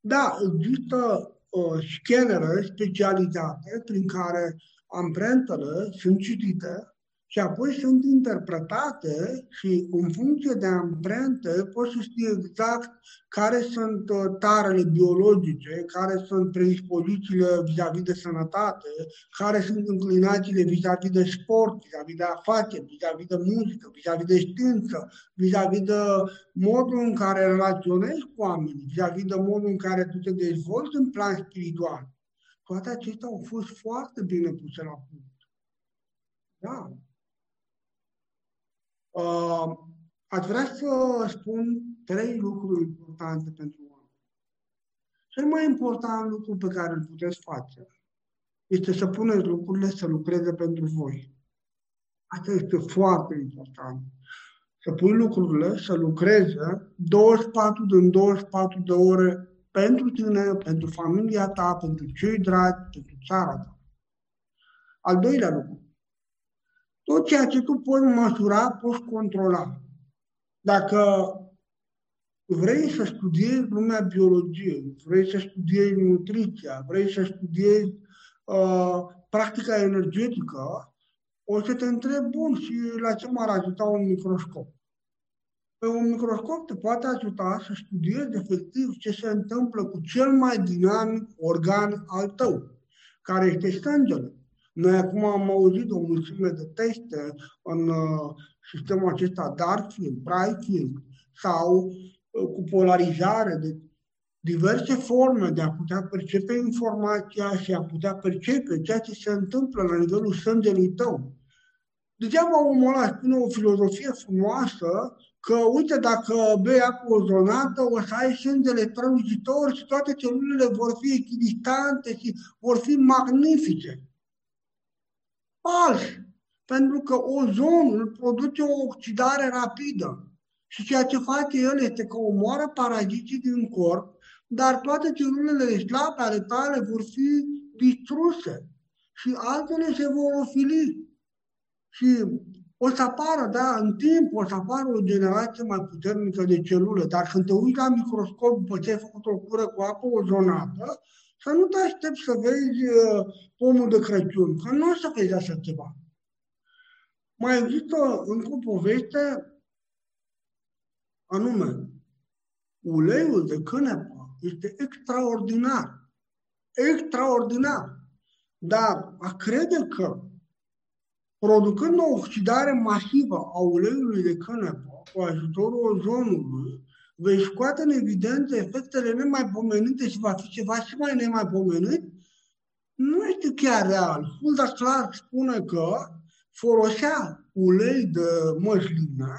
da, există uh, scanere specializate prin care amprentele sunt citite și apoi sunt interpretate și în funcție de amprente poți să știi exact care sunt uh, tarele biologice, care sunt predispozițiile vis-a-vis de sănătate, care sunt înclinațiile vis-a-vis de sport, vis-a-vis de afaceri, vis-a-vis de muzică, vis-a-vis de știință, vis-a-vis de modul în care relaționezi cu oamenii, vis-a-vis de modul în care tu te dezvolți în plan spiritual. Toate acestea au fost foarte bine puse la punct. Da, Uh, aș vrea să spun trei lucruri importante pentru oameni. Cel mai important lucru pe care îl puteți face este să puneți lucrurile să lucreze pentru voi. Asta este foarte important. Să pui lucrurile să lucreze 24 din 24 de ore pentru tine, pentru familia ta, pentru cei dragi, pentru țara ta. Al doilea lucru. Tot ceea ce tu poți măsura, poți controla. Dacă vrei să studiezi lumea biologiei, vrei să studiezi nutriția, vrei să studiezi uh, practica energetică, o să te întreb, bun, și la ce m-ar ajuta un microscop? Pe un microscop te poate ajuta să studiezi efectiv ce se întâmplă cu cel mai dinamic organ al tău, care este sângele. Noi acum am auzit o mulțime de teste în uh, sistemul acesta dark field, bright field sau uh, cu polarizare de diverse forme de a putea percepe informația și a putea percepe ceea ce se întâmplă la nivelul sângelui tău. Degeaba omul ăla spune o filozofie frumoasă că, uite, dacă bei apă ozonată, o să ai sângele strălucitor și toate celulele vor fi echidistante și vor fi magnifice. Fals! Pentru că ozonul produce o oxidare rapidă. Și ceea ce face el este că omoară paraziții din corp, dar toate celulele slabe ale tale vor fi distruse și altele se vor ofili. Și o să apară, da, în timp o să apară o generație mai puternică de celule, dar când te uiți la microscop după ce ai făcut o cură cu apă ozonată, să nu te aștepți să vezi uh, pomul de Crăciun, că nu o să vezi așa ceva. Mai există încă o poveste anume, uleiul de cânepă este extraordinar. Extraordinar. Dar a crede că producând o oxidare masivă a uleiului de cânepă cu ajutorul ozonului, vei scoate în evidență efectele nemaipomenite și va fi ceva și mai nemaipomenit, nu este chiar real. Hulda Clark spune că folosea ulei de măslină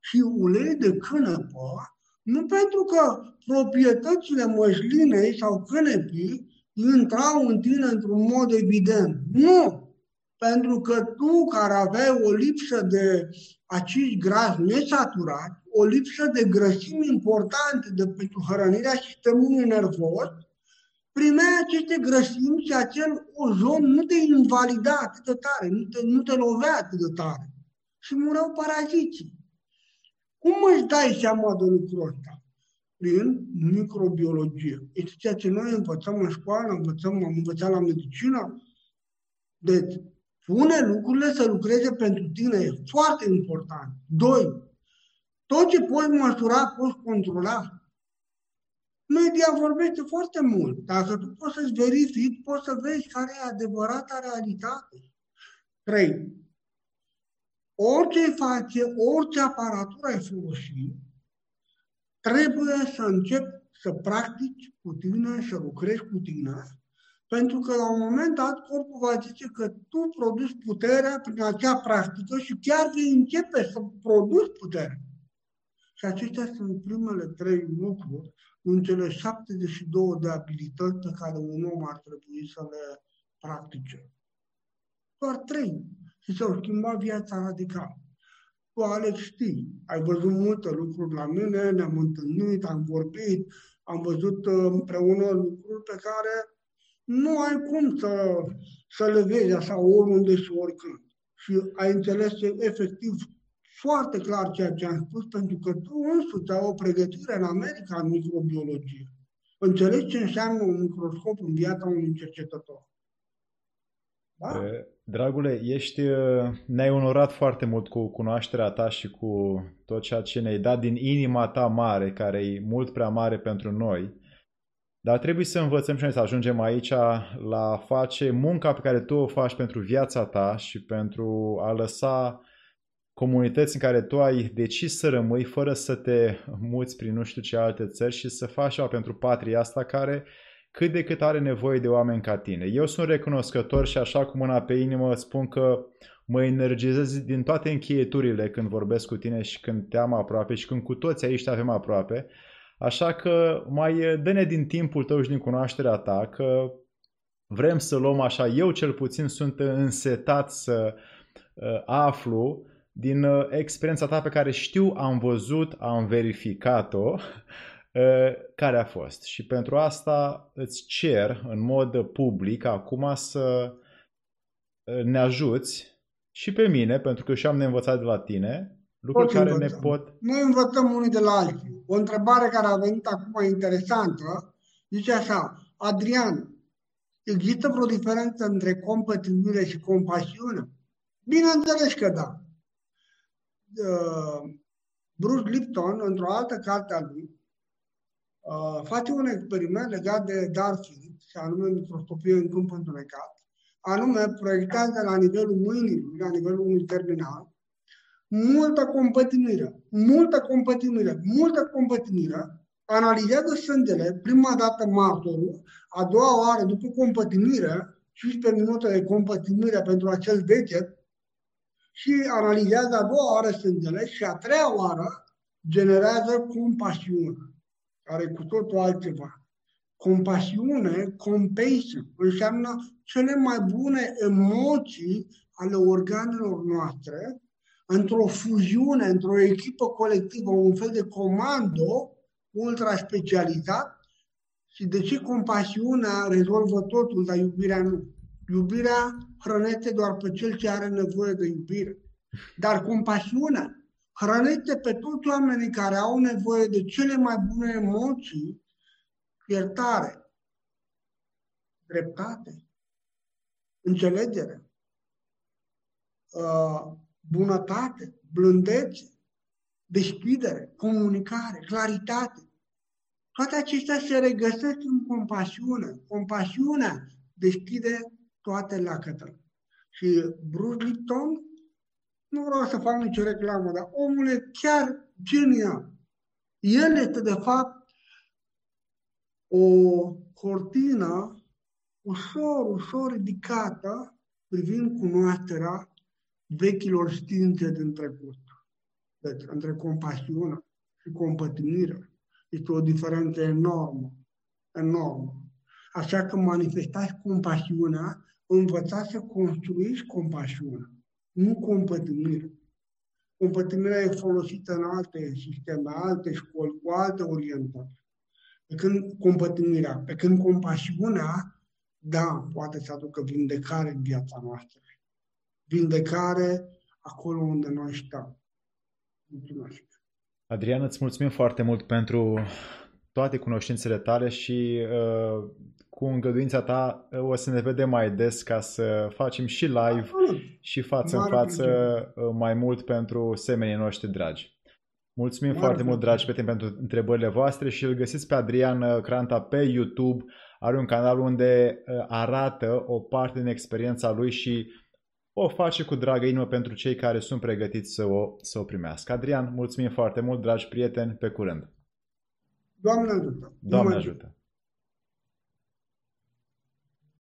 și ulei de cânepă nu pentru că proprietățile măslinei sau cânepii intrau în tine într-un mod evident. Nu! Pentru că tu care aveai o lipsă de acizi grași nesaturați, o lipsă de grăsimi importante de pentru hrănirea sistemului nervos, primeai aceste grăsimi și acel ozon nu te invalida atât de tare, nu te, nu te lovea atât de tare. Și mureau paraziții. Cum îți dai seama de lucrul ăsta? Prin microbiologie. Este ceea ce noi învățăm în școală, învățăm, am învățat la medicină. Deci, pune lucrurile să lucreze pentru tine. E foarte important. Doi, tot ce poți măsura, poți controla. Media vorbește foarte mult. Dacă tu poți să-ți verifici, poți să vezi care e adevărata realitate. 3. Orice face, orice aparatură ai folosit, trebuie să începi să practici cu tine, să lucrezi cu tine, pentru că la un moment dat corpul va zice că tu produci puterea prin acea practică și chiar vei începe să produci putere. Și acestea sunt primele trei lucruri în cele 72 de abilități pe care un om ar trebui să le practice. Doar trei. Și s-au schimbat viața radical. Tu, Alex, știi, ai văzut multe lucruri la mine, ne-am întâlnit, am vorbit, am văzut uh, împreună lucruri pe care nu ai cum să, să le vezi așa oriunde și oricând. Și ai înțeles efectiv foarte clar ceea ce am spus, pentru că tu însuți ai o pregătire în America în microbiologie. Înțelegi ce înseamnă un microscop în viața unui cercetător. Da? Dragule, ești, ne-ai onorat foarte mult cu cunoașterea ta și cu tot ceea ce ne-ai dat din inima ta mare, care e mult prea mare pentru noi. Dar trebuie să învățăm și noi să ajungem aici la a face munca pe care tu o faci pentru viața ta și pentru a lăsa comunități în care tu ai decis să rămâi fără să te muți prin nu știu ce alte țări și să faci ceva pentru patria asta care cât de cât are nevoie de oameni ca tine. Eu sunt recunoscător și așa cu mâna pe inimă spun că mă energizez din toate încheieturile când vorbesc cu tine și când te am aproape și când cu toți aici te avem aproape. Așa că mai dă-ne din timpul tău și din cunoașterea ta că vrem să luăm așa, eu cel puțin sunt însetat să uh, aflu din uh, experiența ta pe care știu, am văzut, am verificat-o, uh, care a fost. Și pentru asta îți cer în mod public acum să uh, ne ajuți și pe mine, pentru că și am neînvățat de la tine, lucruri care învățăm. ne pot... Noi învățăm unii de la alții. O întrebare care a venit acum interesantă, zice așa, Adrian, există vreo diferență între compatibilitate și compasiune? Bineînțeles că da. Uh, Bruce Lipton, într-o altă carte a lui, uh, face un experiment legat de Darfield, și anume microscopie în câmp întunecat, anume proiectează la nivelul mâinii, la nivelul unui terminal, multă compătimire, multă compătimire, multă compătimire, analizează sângele, prima dată martorul, a doua oară după compătimire, 15 minute de compătimire pentru acel deget, și analizează a doua oară sângele și a treia oară generează compasiune, care e cu totul altceva. Compasiune, compassion, înseamnă cele mai bune emoții ale organelor noastre într-o fuziune, într-o echipă colectivă, un fel de comando ultra specializat și de ce compasiunea rezolvă totul, dar iubirea nu. Iubirea hrănește doar pe cel ce are nevoie de iubire. Dar compasiunea hrănește pe toți oamenii care au nevoie de cele mai bune emoții, iertare, dreptate, înțelegere, uh, bunătate, blândețe, deschidere, comunicare, claritate. Toate acestea se regăsesc în compasiune. Compasiunea deschide toate lacătele. Și Bruce Lipton, nu vreau să fac nicio reclamă, dar omul e chiar genial. El este, de fapt, o cortină ușor, ușor ridicată privind cunoașterea vechilor științe din trecut. Deci, între compasiune și compătimire este o diferență enormă, enormă. Așa că manifestați compasiunea, învățați să construiți compasiunea, nu compătimire. Compătimirea e folosită în alte sisteme, alte școli, cu alte orientări. Pe când compătimirea, pe când compasiunea, da, poate să aducă vindecare în viața noastră. Vindecare acolo unde noi stăm. Mulțumesc. Adrian, îți mulțumim foarte mult pentru toate cunoștințele tale și uh, cu îngăduința ta o să ne vedem mai des ca să facem și live și față Mare în față plăcere. mai mult pentru semenii noștri dragi. Mulțumim Mare foarte mult, dragi prieteni, pentru întrebările voastre și îl găsiți pe Adrian Cranta pe YouTube. Are un canal unde arată o parte din experiența lui și o face cu dragă inimă pentru cei care sunt pregătiți să o, să o primească. Adrian, mulțumim foarte mult, dragi prieteni, pe curând! Doamne ajută! Doamne ajută!